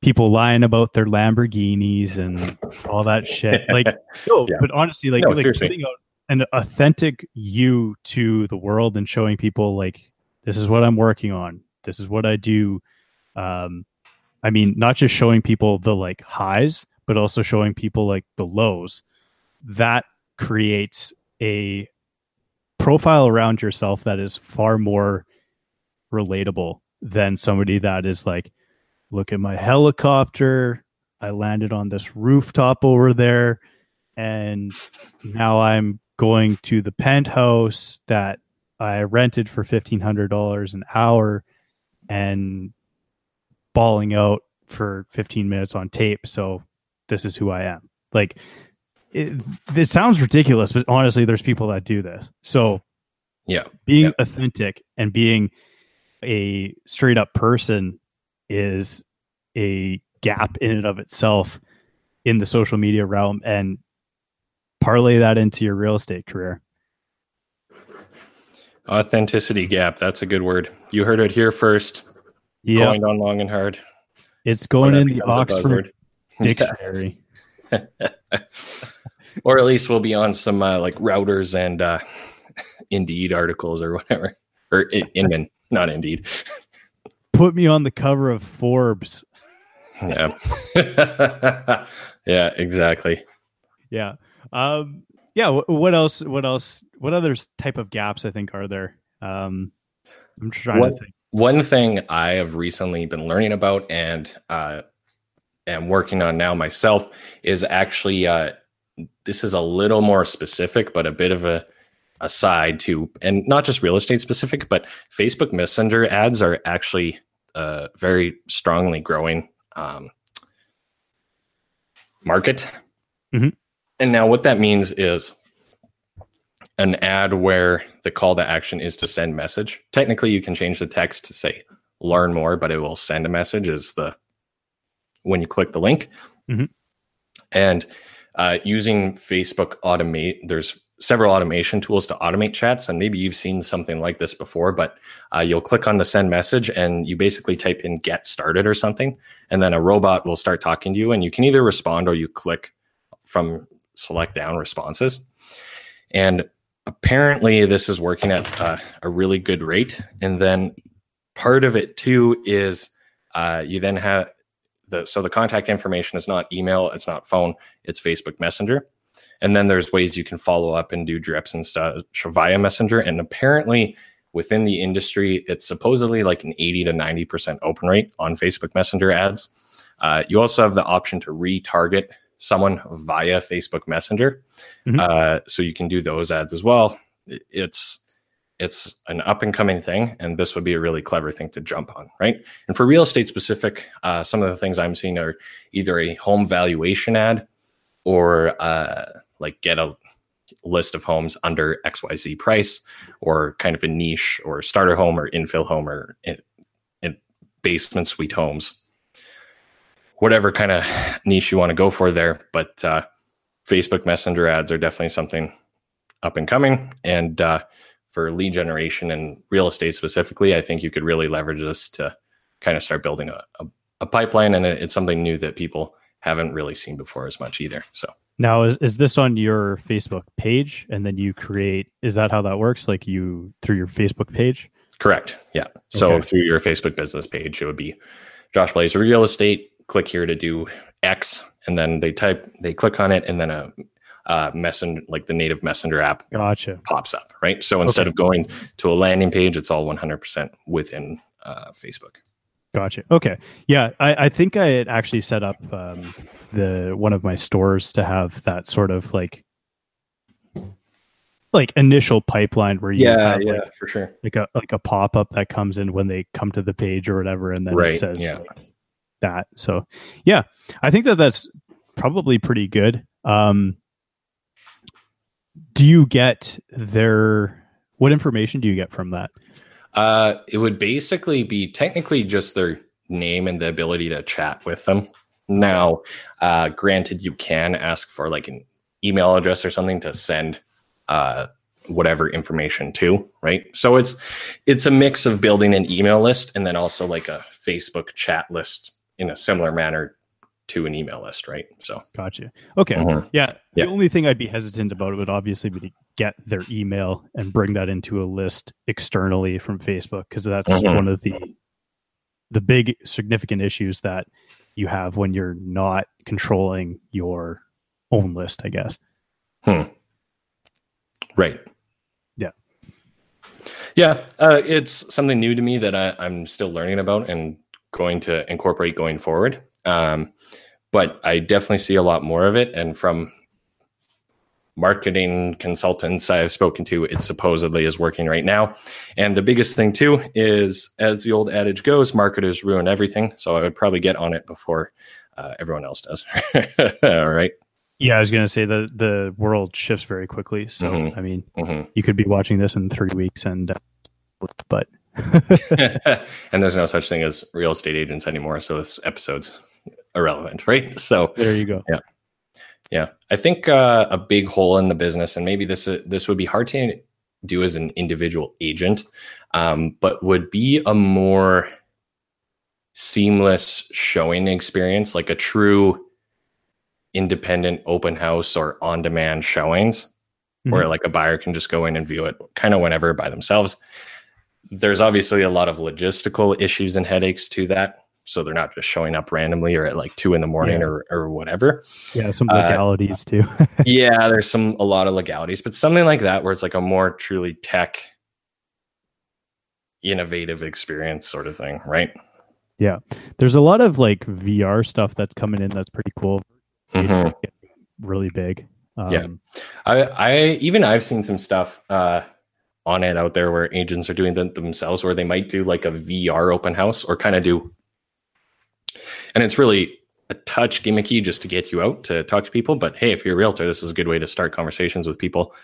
people lying about their Lamborghinis and all that shit. Like, no, Yeah. but honestly, like, No, like putting out an authentic you to the world and showing people like this is what I'm working on. This is what I do. Um, I mean, not just showing people the like highs, but also showing people like the lows. That creates a profile around yourself that is far more relatable than somebody that is like, look at my helicopter. I landed on this rooftop over there, and now I'm going to the penthouse that I rented for fifteen hundred dollars an hour, and bawling out for fifteen minutes on tape. So this is who I am. Like it, it sounds ridiculous, but honestly, there's people that do this. So Yeah. being Yeah. authentic and being a straight up person is a gap in and of itself in the social media realm and parlay that into your real estate career. Authenticity gap. That's a good word. You heard it here first. Yeah, Going on long and hard. it's going in the Oxford dictionary. or at least we'll be on some uh, like routers and uh, Indeed articles or whatever. Or I- Inman, not Indeed. Put me on the cover of Forbes. Yeah. yeah, exactly. Yeah. Um yeah, what else what else what other type of gaps I think are there? Um I'm trying to think. One thing I have recently been learning about and uh, am working on now myself is actually uh, this is a little more specific, but a bit of a aside to, and not just real estate specific, but Facebook Messenger ads are actually uh, very strongly growing um, market. Mhm. And now what that means is an ad where the call to action is to send message. Technically, you can change the text to say learn more, but it will send a message is the when you click the link. Mhm. And uh, using Facebook automate, there's several automation tools to automate chats, and maybe you've seen something like this before. But uh, you'll click on the send message, and you basically type in "get started" or something, and then a robot will start talking to you, and you can either respond or you click from select down responses. And apparently, this is working at uh, a really good rate. And then part of it too is uh, you then have the so the contact information is not email, it's not phone, it's Facebook Messenger. And then there's ways you can follow up and do drips and stuff via Messenger. And apparently, within the industry, it's supposedly like an 80 to 90% open rate on Facebook Messenger ads. Uh, you also have the option to retarget someone via Facebook Messenger. Mm-hmm. Uh, so you can do those ads as well. It's it's an up and coming thing, and this would be a really clever thing to jump on, right? And for real estate specific, uh, some of the things I'm seeing are either a home valuation ad or uh, like get a list of homes under XYZ price or kind of a niche or starter home or infill home or in, in basement suite homes. Whatever kind of niche you want to go for there. But uh, Facebook Messenger ads are definitely something up and coming. And uh, for lead generation and real estate specifically, I think you could really leverage this to kind of start building a, a, a pipeline. And it's something new that people haven't really seen before as much either. So now is, is this on your Facebook page and then you create is that how that works? Like you through your Facebook page? Correct. Yeah. So okay. through your Facebook business page, it would be Josh Blazer Real Estate. Click here to do X, and then they type, they click on it, and then a, a messenger, like the native messenger app, gotcha, pops up. Right. So instead okay. of going to a landing page, it's all 100% within uh, Facebook. Gotcha. Okay. Yeah, I, I think I had actually set up um, the one of my stores to have that sort of like like initial pipeline where you yeah have yeah like, for sure like a like a pop up that comes in when they come to the page or whatever, and then right, it says yeah. like, that. So yeah, I think that that's probably pretty good. Um, do you get their what information do you get from that? Uh, it would basically be technically just their name and the ability to chat with them. Now, uh, granted, you can ask for like an email address or something to send uh, whatever information to, right? So it's it's a mix of building an email list and then also like a Facebook chat list in a similar manner to an email list, right? So gotcha. Okay. Mm-hmm. Yeah. The yeah. only thing I'd be hesitant about would obviously be to get their email and bring that into a list externally from Facebook because that's mm-hmm. one of the the big significant issues that you have when you're not controlling your own list, I guess. Hmm. Right. Yeah. Yeah. Uh, it's something new to me that I, I'm still learning about and going to incorporate going forward. Um, but I definitely see a lot more of it. And from marketing consultants I've spoken to, it supposedly is working right now. And the biggest thing, too, is as the old adage goes, marketers ruin everything. So I would probably get on it before uh, everyone else does. All right. Yeah, I was going to say the the world shifts very quickly. So mm-hmm. I mean, mm-hmm. you could be watching this in three weeks, and uh, but and there's no such thing as real estate agents anymore. So this episode's irrelevant, right? So there you go. Yeah, yeah. I think uh, a big hole in the business, and maybe this uh, this would be hard to do as an individual agent, um, but would be a more seamless showing experience, like a true independent open house or on demand showings, mm-hmm. where like a buyer can just go in and view it kind of whenever by themselves. There's obviously a lot of logistical issues and headaches to that so they're not just showing up randomly or at like two in the morning yeah. or, or whatever. Yeah, some legalities uh, too. yeah, there's some a lot of legalities, but something like that where it's like a more truly tech innovative experience sort of thing, right? Yeah. There's a lot of like VR stuff that's coming in that's pretty cool. Mm-hmm. Really big. Um, yeah. I I even I've seen some stuff uh on it out there where agents are doing them themselves where they might do like a VR open house or kind of do and it's really a touch gimmicky just to get you out to talk to people. But hey, if you're a realtor, this is a good way to start conversations with people.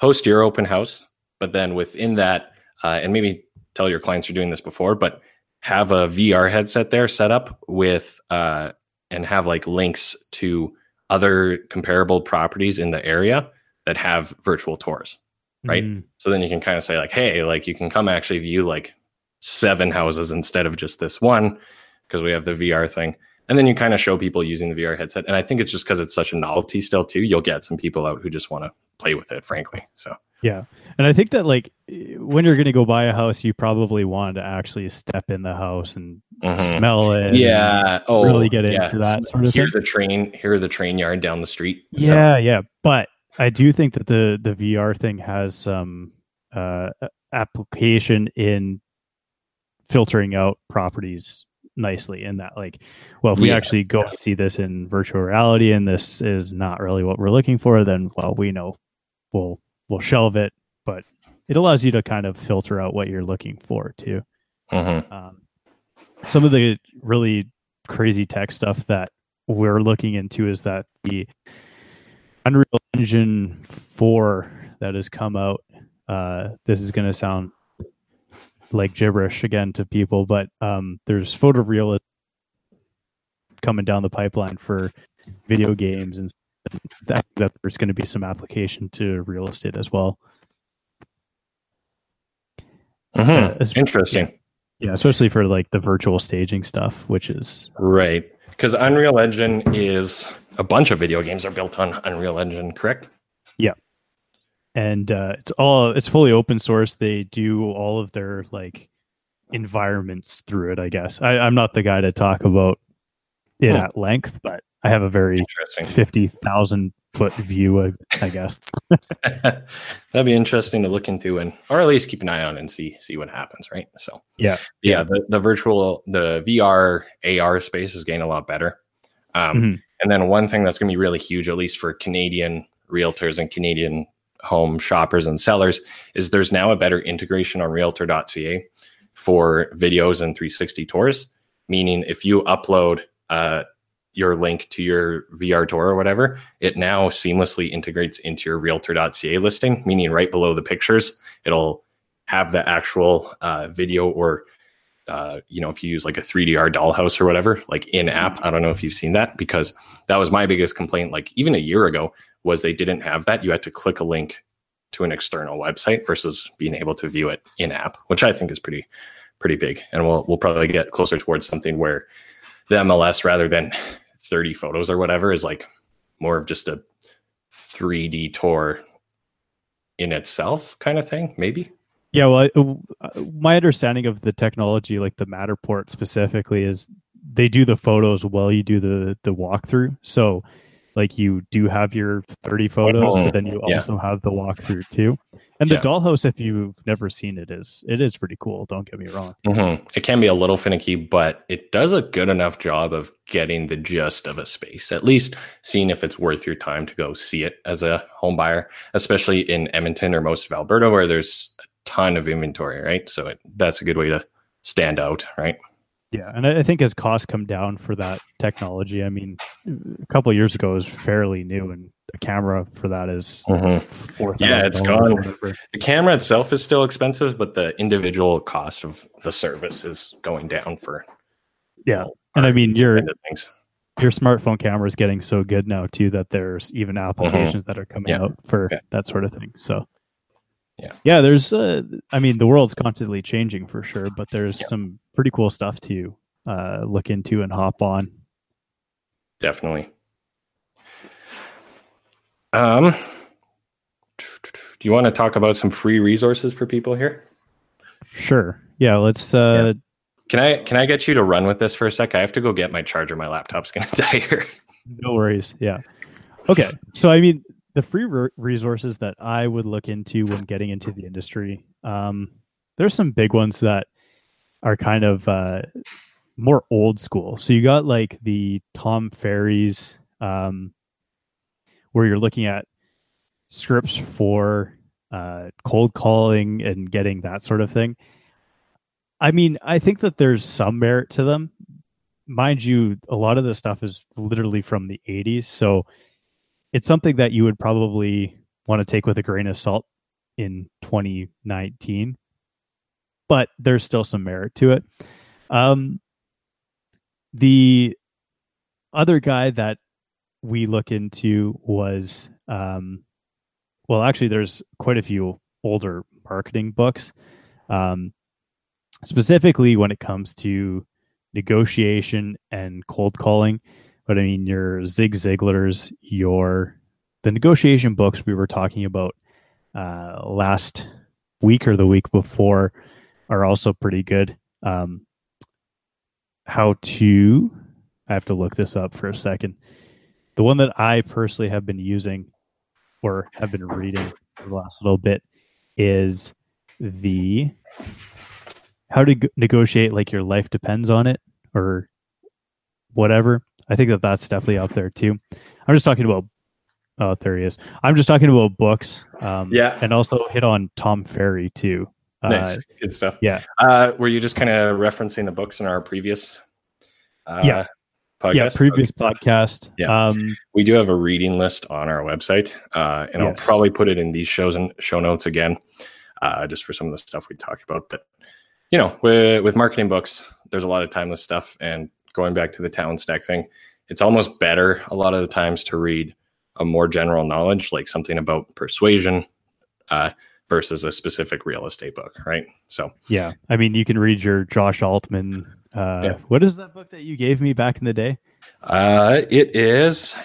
Host your open house, but then within that, uh, and maybe tell your clients you're doing this before, but have a VR headset there set up with, uh, and have like links to other comparable properties in the area that have virtual tours, right? Mm. So then you can kind of say like, hey, like you can come actually view like seven houses instead of just this one because we have the VR thing. and then you kind of show people using the VR headset. And I think it's just because it's such a novelty still too. You'll get some people out who just want to play with it, frankly. So yeah, and I think that like when you're going to go buy a house, you probably want to actually step in the house and mm-hmm. smell it. Yeah, oh, really get yeah. into that sort of hear thing. the train, hear the train yard down the street. Yeah, so. yeah, but I do think that the the VR thing has some uh, application in filtering out properties nicely in that like well if we yeah, actually go yeah. see this in virtual reality and this is not really what we're looking for then well we know we'll we'll shelve it but it allows you to kind of filter out what you're looking for too mm-hmm. um, some of the really crazy tech stuff that we're looking into is that the unreal engine 4 that has come out uh, this is going to sound like gibberish again to people, but um, there's photorealism coming down the pipeline for video games, and that, that there's going to be some application to real estate as well. Mm-hmm. Uh, Interesting. Yeah, especially for like the virtual staging stuff, which is right because Unreal Engine is a bunch of video games are built on Unreal Engine, correct? Yeah and uh, it's all it's fully open source. They do all of their like environments through it. I guess I, am not the guy to talk about it hmm. at length, but I have a very fifty thousand foot view. I, I guess that'd be interesting to look into and or at least keep an eye on and see see what happens. Right. So yeah, yeah. The the virtual the VR AR space is getting a lot better. Um, mm-hmm. And then one thing that's going to be really huge, at least for Canadian realtors and Canadian home shoppers and sellers is there's now a better integration on realtor.ca for videos and 360 tours. Meaning if you upload uh, your link to your VR tour or whatever, it now seamlessly integrates into your realtor.ca listing, meaning right below the pictures, it'll have the actual uh, video or uh, you know, if you use like a 3DR dollhouse or whatever, like in app. I don't know if you've seen that because that was my biggest complaint. Like even a year ago, was they didn't have that. You had to click a link to an external website versus being able to view it in app, which I think is pretty pretty big. And we'll we'll probably get closer towards something where the MLS rather than 30 photos or whatever is like more of just a 3D tour in itself kind of thing, maybe. Yeah, well, I, uh, my understanding of the technology, like the Matterport specifically, is they do the photos while you do the the walkthrough. So like you do have your 30 photos, but then you yeah. also have the walkthrough too. And the dollhouse, if you've never seen it, is it is pretty cool. Don't get me wrong. Mm-hmm. It can be a little finicky, but it does a good enough job of getting the gist of a space. At least seeing if it's worth your time to go see it as a home buyer, especially in Edmonton or most of Alberta, where there's ton of inventory. Right, so it, that's a good way to stand out. Right. Yeah, and I think as costs come down for that technology, I mean, a couple years ago was fairly new, and a camera for that is mm-hmm. yeah, it's gone. The camera itself is still expensive, but the individual cost of the service is going down for. Yeah, you know, and I mean your your smartphone camera is getting so good now too that there's even mm-hmm. applications mm-hmm. that are coming yeah. out for okay. that sort of thing. So yeah. Yeah there's uh, i mean the world's constantly changing for sure but there's yeah. some pretty cool stuff to uh, look into and hop on. Definitely. Um do you want to talk about some free resources for people here? Sure. Yeah let's uh yeah. can i can i get you to run with this for a sec? I have to go get my charger. My laptop's gonna die here. No worries. Yeah. Okay. So i mean the free re- resources that I would look into when getting into the industry, um, there's some big ones that are kind of uh, more old school. So you got like the Tom Ferry's, um, where you're looking at scripts for uh, cold calling and getting that sort of thing. I mean, I think that there's some merit to them. Mind you, a lot of the stuff is literally from the 80s. So it's something that you would probably want to take with a grain of salt in 2019 but there's still some merit to it um, the other guy that we look into was um, well actually there's quite a few older marketing books um, specifically when it comes to negotiation and cold calling. But I mean, your Zig Ziglar's, your the negotiation books we were talking about uh, last week or the week before are also pretty good. Um, how to, I have to look this up for a second. The one that I personally have been using or have been reading for the last little bit is the how to negotiate like your life depends on it or whatever. I think that that's definitely out there too. I'm just talking about. Oh, there he is. I'm just talking about books. Um, Yeah. and also hit on Tom Ferry too. Uh, Nice, good stuff. yeah. Uh, were you just kind of referencing the books in our previous? Uh, Yeah. Podcast? Yeah, previous podcast. Yeah. Um, We do have a reading list on our website, uh, and Yes. I'll probably put it in these shows and show notes again, uh, just for some of the stuff we talked about. But you know, with, with marketing books, there's a lot of timeless stuff, and going back to the talent stack thing, it's almost better a lot of the times to read a more general knowledge, like something about persuasion, uh, versus a specific real estate book, right? So yeah. I mean, you can read your Josh Altman. Uh, Yeah. What is that book that you gave me back in the day? Uh, it is.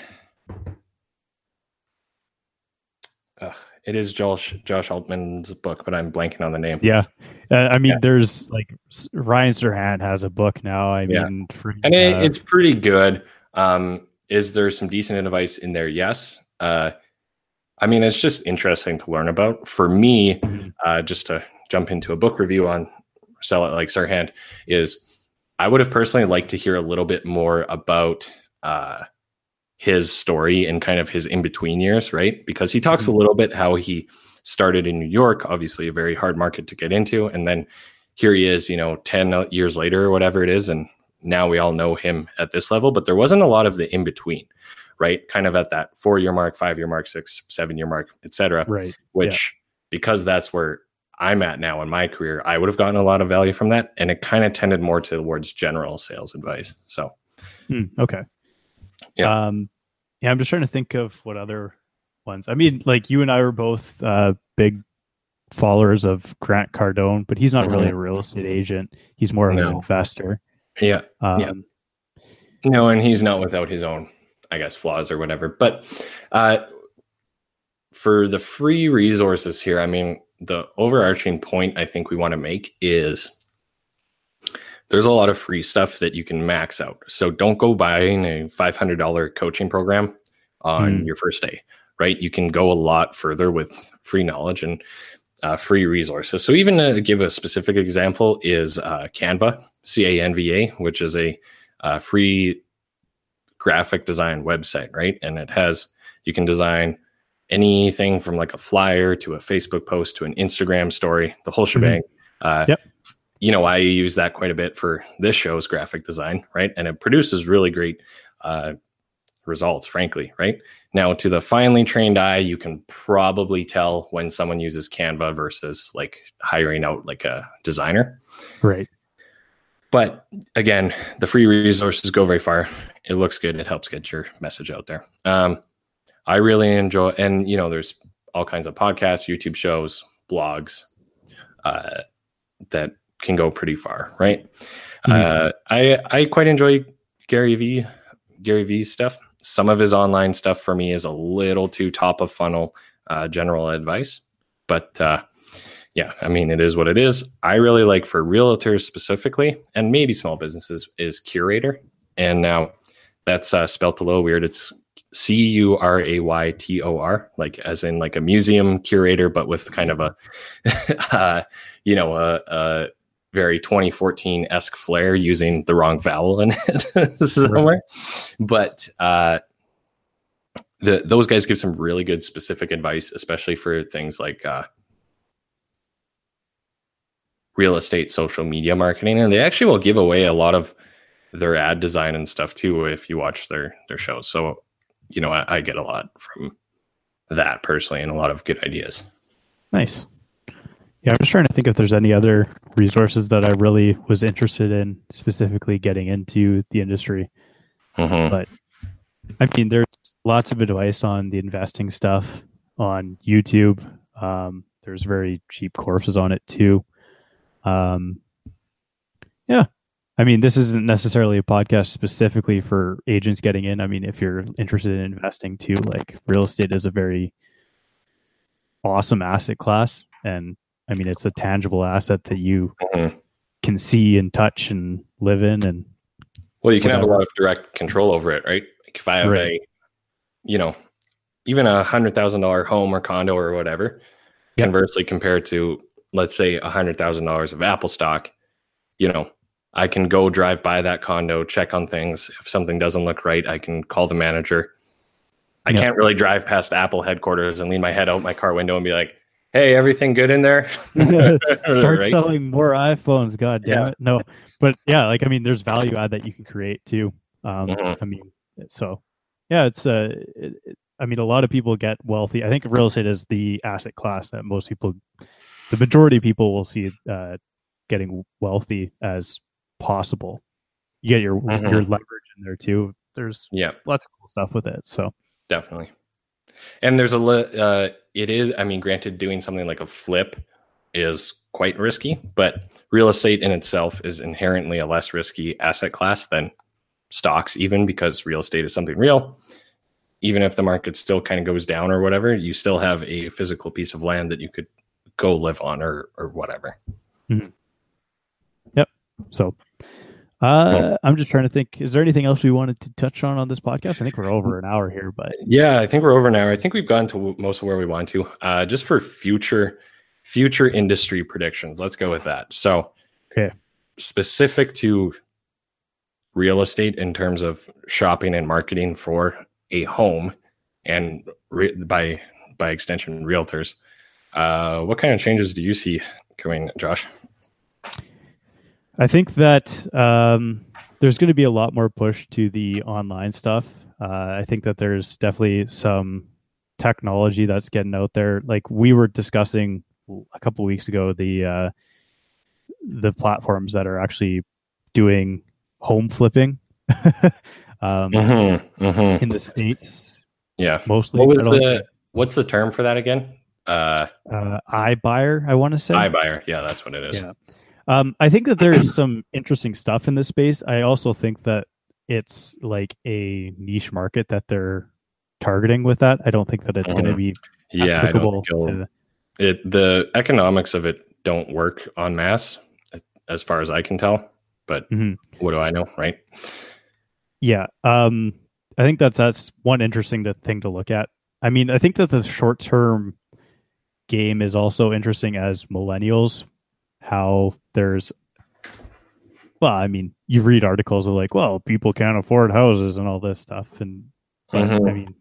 Ugh, it is Josh Josh Altman's book, but I'm blanking on the name. Yeah. Uh, I mean, Yeah. there's like Ryan Serhant has a book now. I Yeah. mean, for, and it, uh, it's pretty good. Um, is there some decent advice in there? Yes. Uh, I mean, it's just interesting to learn about. For me, Mhm. uh, just to jump into a book review on Sell It Like Serhant, is I would have personally liked to hear a little bit more about uh, his story and kind of his in between years, right? Because he talks a Mhm. little bit how he started in New York, obviously a very hard market to get into, and then here he is, you know, ten years later or whatever it is, and now we all know him at this level. But there wasn't a lot of the in between, right? Kind of at that four year mark, five year mark, six, seven year mark, etc right. which because that's where I'm at now in my career, I would have gotten a lot of value from that. And it kind of tended more towards general sales advice. So Hmm, okay. Yeah. Um, yeah, I'm just trying to think of what other ones. I mean, like you and I were both uh, big followers of Grant Cardone, but he's not really a real estate agent. He's more of an investor. yeah, Um, Yeah. no, and he's not without his own, I guess, flaws or whatever. But uh, for the free resources here, I mean, the overarching point I think we want to make is there's a lot of free stuff that you can max out. So don't go buying a $500 coaching program on Hmm. your first day, right? You can go a lot further with free knowledge and uh, free resources. So even to give a specific example is uh, Canva, C A N V A, which is a uh, free graphic design website, right? And it has you can design anything from like a flyer to a Facebook post to an Instagram story, the whole shebang. Uh, Yep. You know, I use that quite a bit for this show's graphic design, right? And it produces really great uh, results, frankly, right? Now, to the finely trained eye, you can probably tell when someone uses Canva versus like hiring out like a designer. right. But again, the free resources go very far. It looks good. It helps get your message out there. Um, I really enjoy, and you know, there's all kinds of podcasts, YouTube shows, blogs uh, that can go pretty far, right? Uh, I I quite enjoy Gary V. Gary V. stuff. Some of his online stuff for me is a little too top of funnel uh, general advice, but uh, yeah, I mean, it is what it is. I really like for realtors specifically, and maybe small businesses, is Curaytor. And now that's uh, spelt a little weird. It's C U R A Y T O R, like as in like a museum curator, but with kind of a, uh, you know, a, a very 2014 esque flair using the wrong vowel in it somewhere. But uh, the those guys give some really good specific advice, especially for things like uh, real estate social media marketing and they actually will give away a lot of their ad design and stuff too if you watch their their shows so you know i, I get a lot from that personally and a lot of good ideas Nice. Yeah, I'm just trying to think if there's any other resources that I really was interested in specifically getting into the industry. Mhm. But I mean, there's lots of advice on the investing stuff on YouTube. Um, there's very cheap courses on it too. Um, yeah, I mean, this isn't necessarily a podcast specifically for agents getting in. I mean, if you're interested in investing too, like real estate is a very awesome asset class. And I mean, it's a tangible asset that you Mhm. can see and touch and live in. And Well, you can have a lot of direct control over it, right? Like if I have Right. a, you know, even a hundred thousand dollar home or condo or whatever, conversely compared to let's say a hundred thousand dollars of Apple stock, you know, I can go drive by that condo, check on things. If something doesn't look right, I can call the manager. I can't really drive past Apple headquarters and lean my head out my car window and be like, "Hey, everything good in there?" start Right? selling more iPhones. God damn Yeah. it. No, but yeah, like, I mean, there's value add that you can create too. Um, Mhm. I mean, so yeah, it's, uh, it, it- I mean, a lot of people get wealthy. I think real estate is the asset class that most people, the majority of people will see, uh, getting wealthy as possible. You get your, Mhm. your leverage in there too. There's Yeah. lots of cool stuff with it. So, definitely and there's a li- uh, it is i mean granted doing something like a flip is quite risky but real estate in itself is inherently a less risky asset class than stocks even because real estate is something real. Even if the market still kind of goes down or whatever you still have a physical piece of land that you could go live on or or whatever. Mm-hmm. Yep. so, uh, I'm just trying to think, is there anything else we wanted to touch on on this podcast? I think we're over an hour here, but Yeah, I think we're over now. I think we've gotten to most of where we want to. Uh, just for future future industry predictions, let's go with that. So, Okay. specific to real estate in terms of shopping and marketing for a home, and re- by by extension, realtors. Uh, what kind of changes do you see coming, Josh? I think that um, there's going to be a lot more push to the online stuff. Uh, I think that there's definitely some technology that's getting out there. Like we were discussing a couple weeks ago, the uh, the platforms that are actually doing home flipping um, Mm-hmm, mm-hmm. in the states Yeah. mostly. What was the what's the term for that again? Uh, uh, iBuyer, I want to say. iBuyer. Yeah, that's what it is. Yeah. Um, I think that there is some interesting stuff in this space. I also think that it's like a niche market that they're targeting with that. I don't think that it's going to Mhm. be Yeah, applicable to. it the economics of it don't work on mass, as far as I can tell. But Mhm. what do I know, right? Yeah. Um, I think that's that's one interesting to, thing to look at. I mean, I think that the short term game is also interesting as millennials. How there's, well, I mean, you read articles of like, well, people can't afford houses and all this stuff, and but, I mean,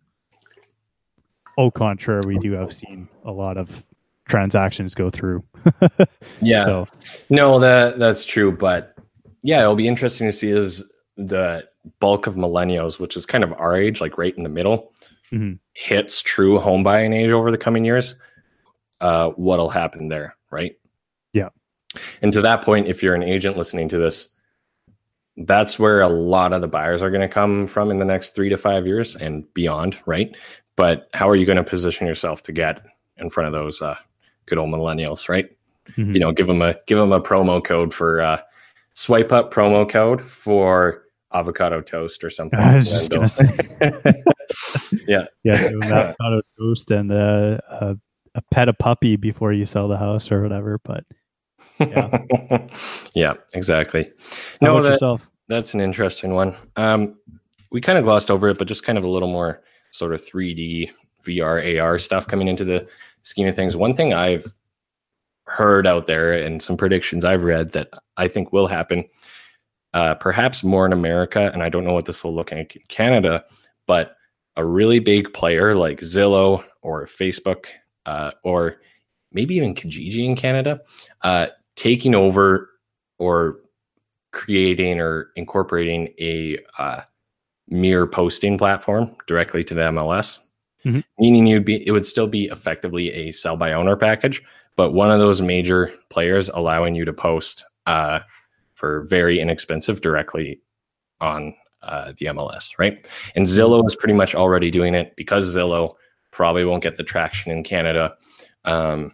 au contraire, we do have seen a lot of transactions go through. Yeah. So No, that that's true, but yeah, it'll be interesting to see is the bulk of millennials, which is kind of our age, like right in the middle, Mhm. hits true home buying age over the coming years. Uh, what'll happen there, right? And to that point, if you're an agent listening to this, that's where a lot of the buyers are going to come from in the next three to five years and beyond, right? But how are you going to position yourself to get in front of those uh, good old millennials, right? Mhm. you know give them a give them a promo code for uh swipe up promo code for avocado toast or something I was just gonna say, Yeah. yeah, avocado toast and uh, a, a pet a puppy before you sell the house or whatever. But yeah. Yeah, exactly. How no that, yourself? that's an interesting one. Um we kind of glossed over it but just kind of a little more sort of 3d vr ar stuff coming into the scheme of things. One thing i've heard out there and some predictions i've read that i think will happen uh, perhaps more in america and i don't know what this will look like in canada but a really big player like zillow or facebook uh, or maybe even kijiji in canada uh, taking over or creating or incorporating a uh, mirror posting platform directly to the MLS, Mhm. meaning you'd be it would still be effectively a sell by owner package, but one of those major players allowing you to post uh, for very inexpensive directly on uh, the MLS, right? And Zillow is pretty much already doing it because Zillow probably won't get the traction in Canada. Um,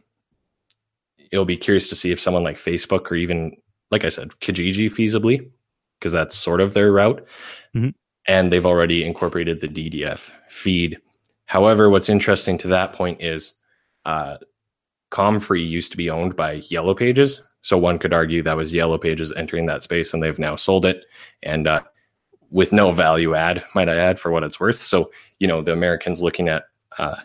it'll be curious to see if someone like Facebook or even, like I said, Kijiji feasibly because that's sort of their route. Mhm. And they've already incorporated the DDF feed. However, what's interesting to that point is uh, Comfree used to be owned by Yellow Pages. So one could argue that was Yellow Pages entering that space and they've now sold it. And uh, with no value add, might I add, for what it's worth. So, you know, the Americans looking at uh,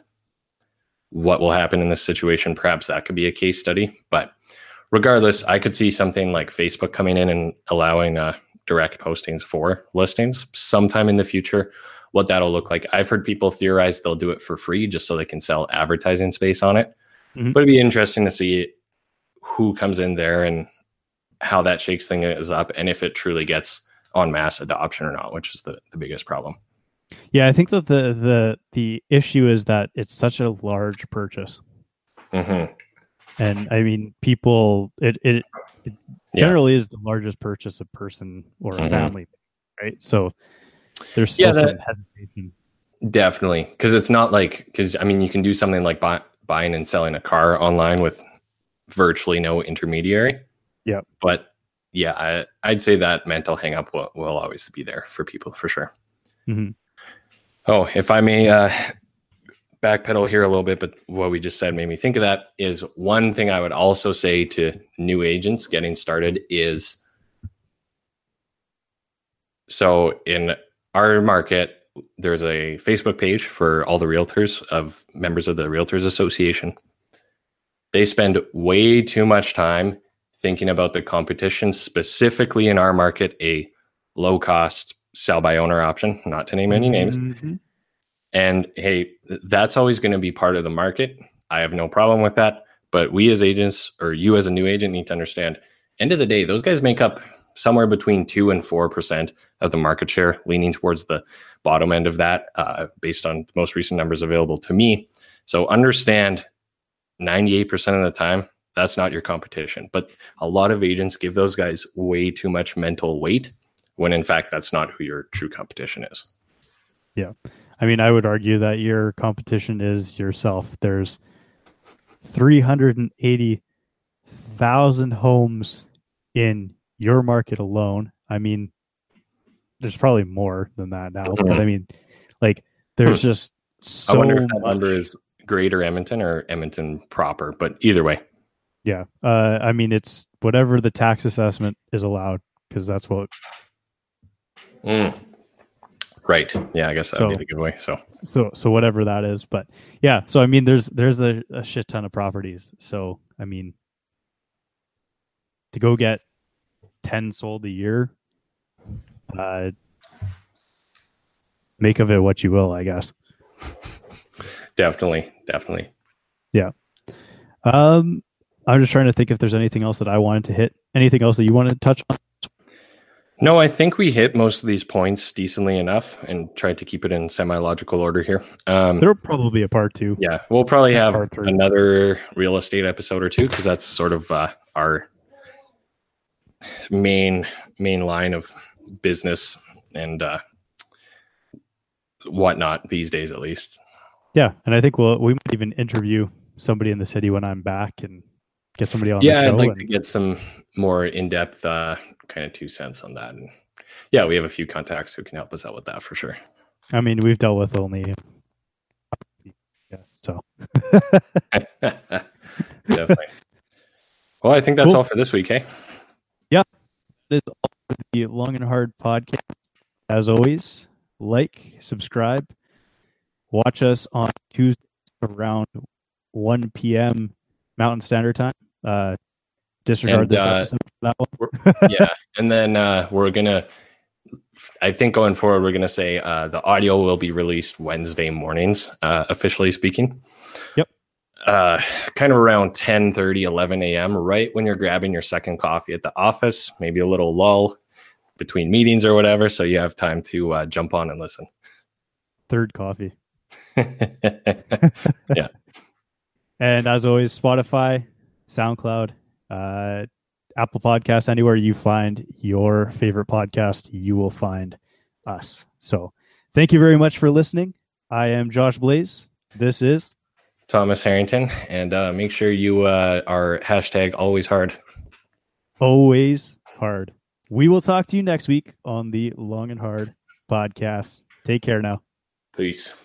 what will happen in this situation, perhaps that could be a case study. But regardless, I could see something like Facebook coming in and allowing uh, direct postings for listings sometime in the future. What that'll look like, I've heard people theorize they'll do it for free just so they can sell advertising space on it. Mhm. But it'd be interesting to see who comes in there and how that shakes things up and if it truly gets on mass adoption or not, which is the, the biggest problem. Yeah, I think that the the the issue is that it's such a large purchase, hmm and I mean, people it it, it Yeah. generally is the largest purchase a person or a Mhm. family, right? So there's Yeah, still that- some hesitation. Definitely, because it's not like because I mean you can do something like buy, buying and selling a car online with virtually no intermediary. Yep. But yeah, I, I'd say that mental hangup will, will always be there for people for sure. Mhm. Oh, if I may uh, backpedal here a little bit, but what we just said made me think of that is one thing I would also say to new agents getting started is so in our market, there's a Facebook page for all the realtors of members of the Realtors Association. They spend way too much time thinking about the competition, specifically in our market, a low cost sell by owner option, not to name any names. Mhm. And hey, that's always going to be part of the market. I have no problem with that. But we as agents, or you as a new agent, need to understand end of the day, those guys make up somewhere between two and four percent of the market share, leaning towards the bottom end of that, uh, based on the most recent numbers available to me. So understand 98% of the time, that's not your competition. But a lot of agents give those guys way too much mental weight when in fact that's not who your true competition is. Yeah. I mean, I would argue that your competition is yourself. There's 380,000 homes in your market alone. I mean, there's probably more than that now, but I mean, like, there's just so Hmm. I wonder if that much. number is Greater Edmonton or Edmonton proper, but either way. Yeah. Uh, I mean, it's whatever the tax assessment is allowed because that's what. Mm. Right. Yeah, I guess that would So- be the giveaway. So So so whatever that is, but yeah. So I mean, there's there's a, a shit ton of properties. So I mean, to go get ten sold a year, uh, make of it what you will, I guess. definitely, definitely. Yeah. Um, I'm just trying to think if there's anything else that I wanted to hit. Anything else that you wanted to touch on? No, I think we hit most of these points decently enough and tried to keep it in semi logical order here. Um, There'll probably be a part two. yeah, we'll probably have another real estate episode or two because that's sort of uh, our main main line of business and uh, whatnot these days, at least. Yeah, and I think we'll we might even interview somebody in the city when I'm back and get somebody on yeah the show. i'd like and- to get some more in-depth uh kind of two cents on that and yeah we have a few contacts who can help us out with that for sure I mean, we've dealt with only. Yeah, so definitely well i think that's Cool. all for this week hey Yeah. that is all for the Long and Hard podcast. As always, like, subscribe, watch us on Tuesdays around 1 p.m. Mountain Standard Time. Uh, disregard And, this uh, episode that one. yeah and then uh we're gonna i think going forward we're gonna say uh the audio will be released wednesday mornings uh officially speaking Yep. uh kind of around 10 30 11 a.m right when you're grabbing your second coffee at the office maybe a little lull between meetings or whatever so you have time to uh, jump on and listen Third coffee. Yeah and as always, Spotify, SoundCloud, uh, Apple Podcasts, anywhere you find your favorite podcast, you will find us. So thank you very much for listening. I am Josh Blaze. This is thomas harrington and uh make sure you uh are hashtag always hard Always Hard. we will talk to you next week on the Long and Hard podcast. Take care now. Peace.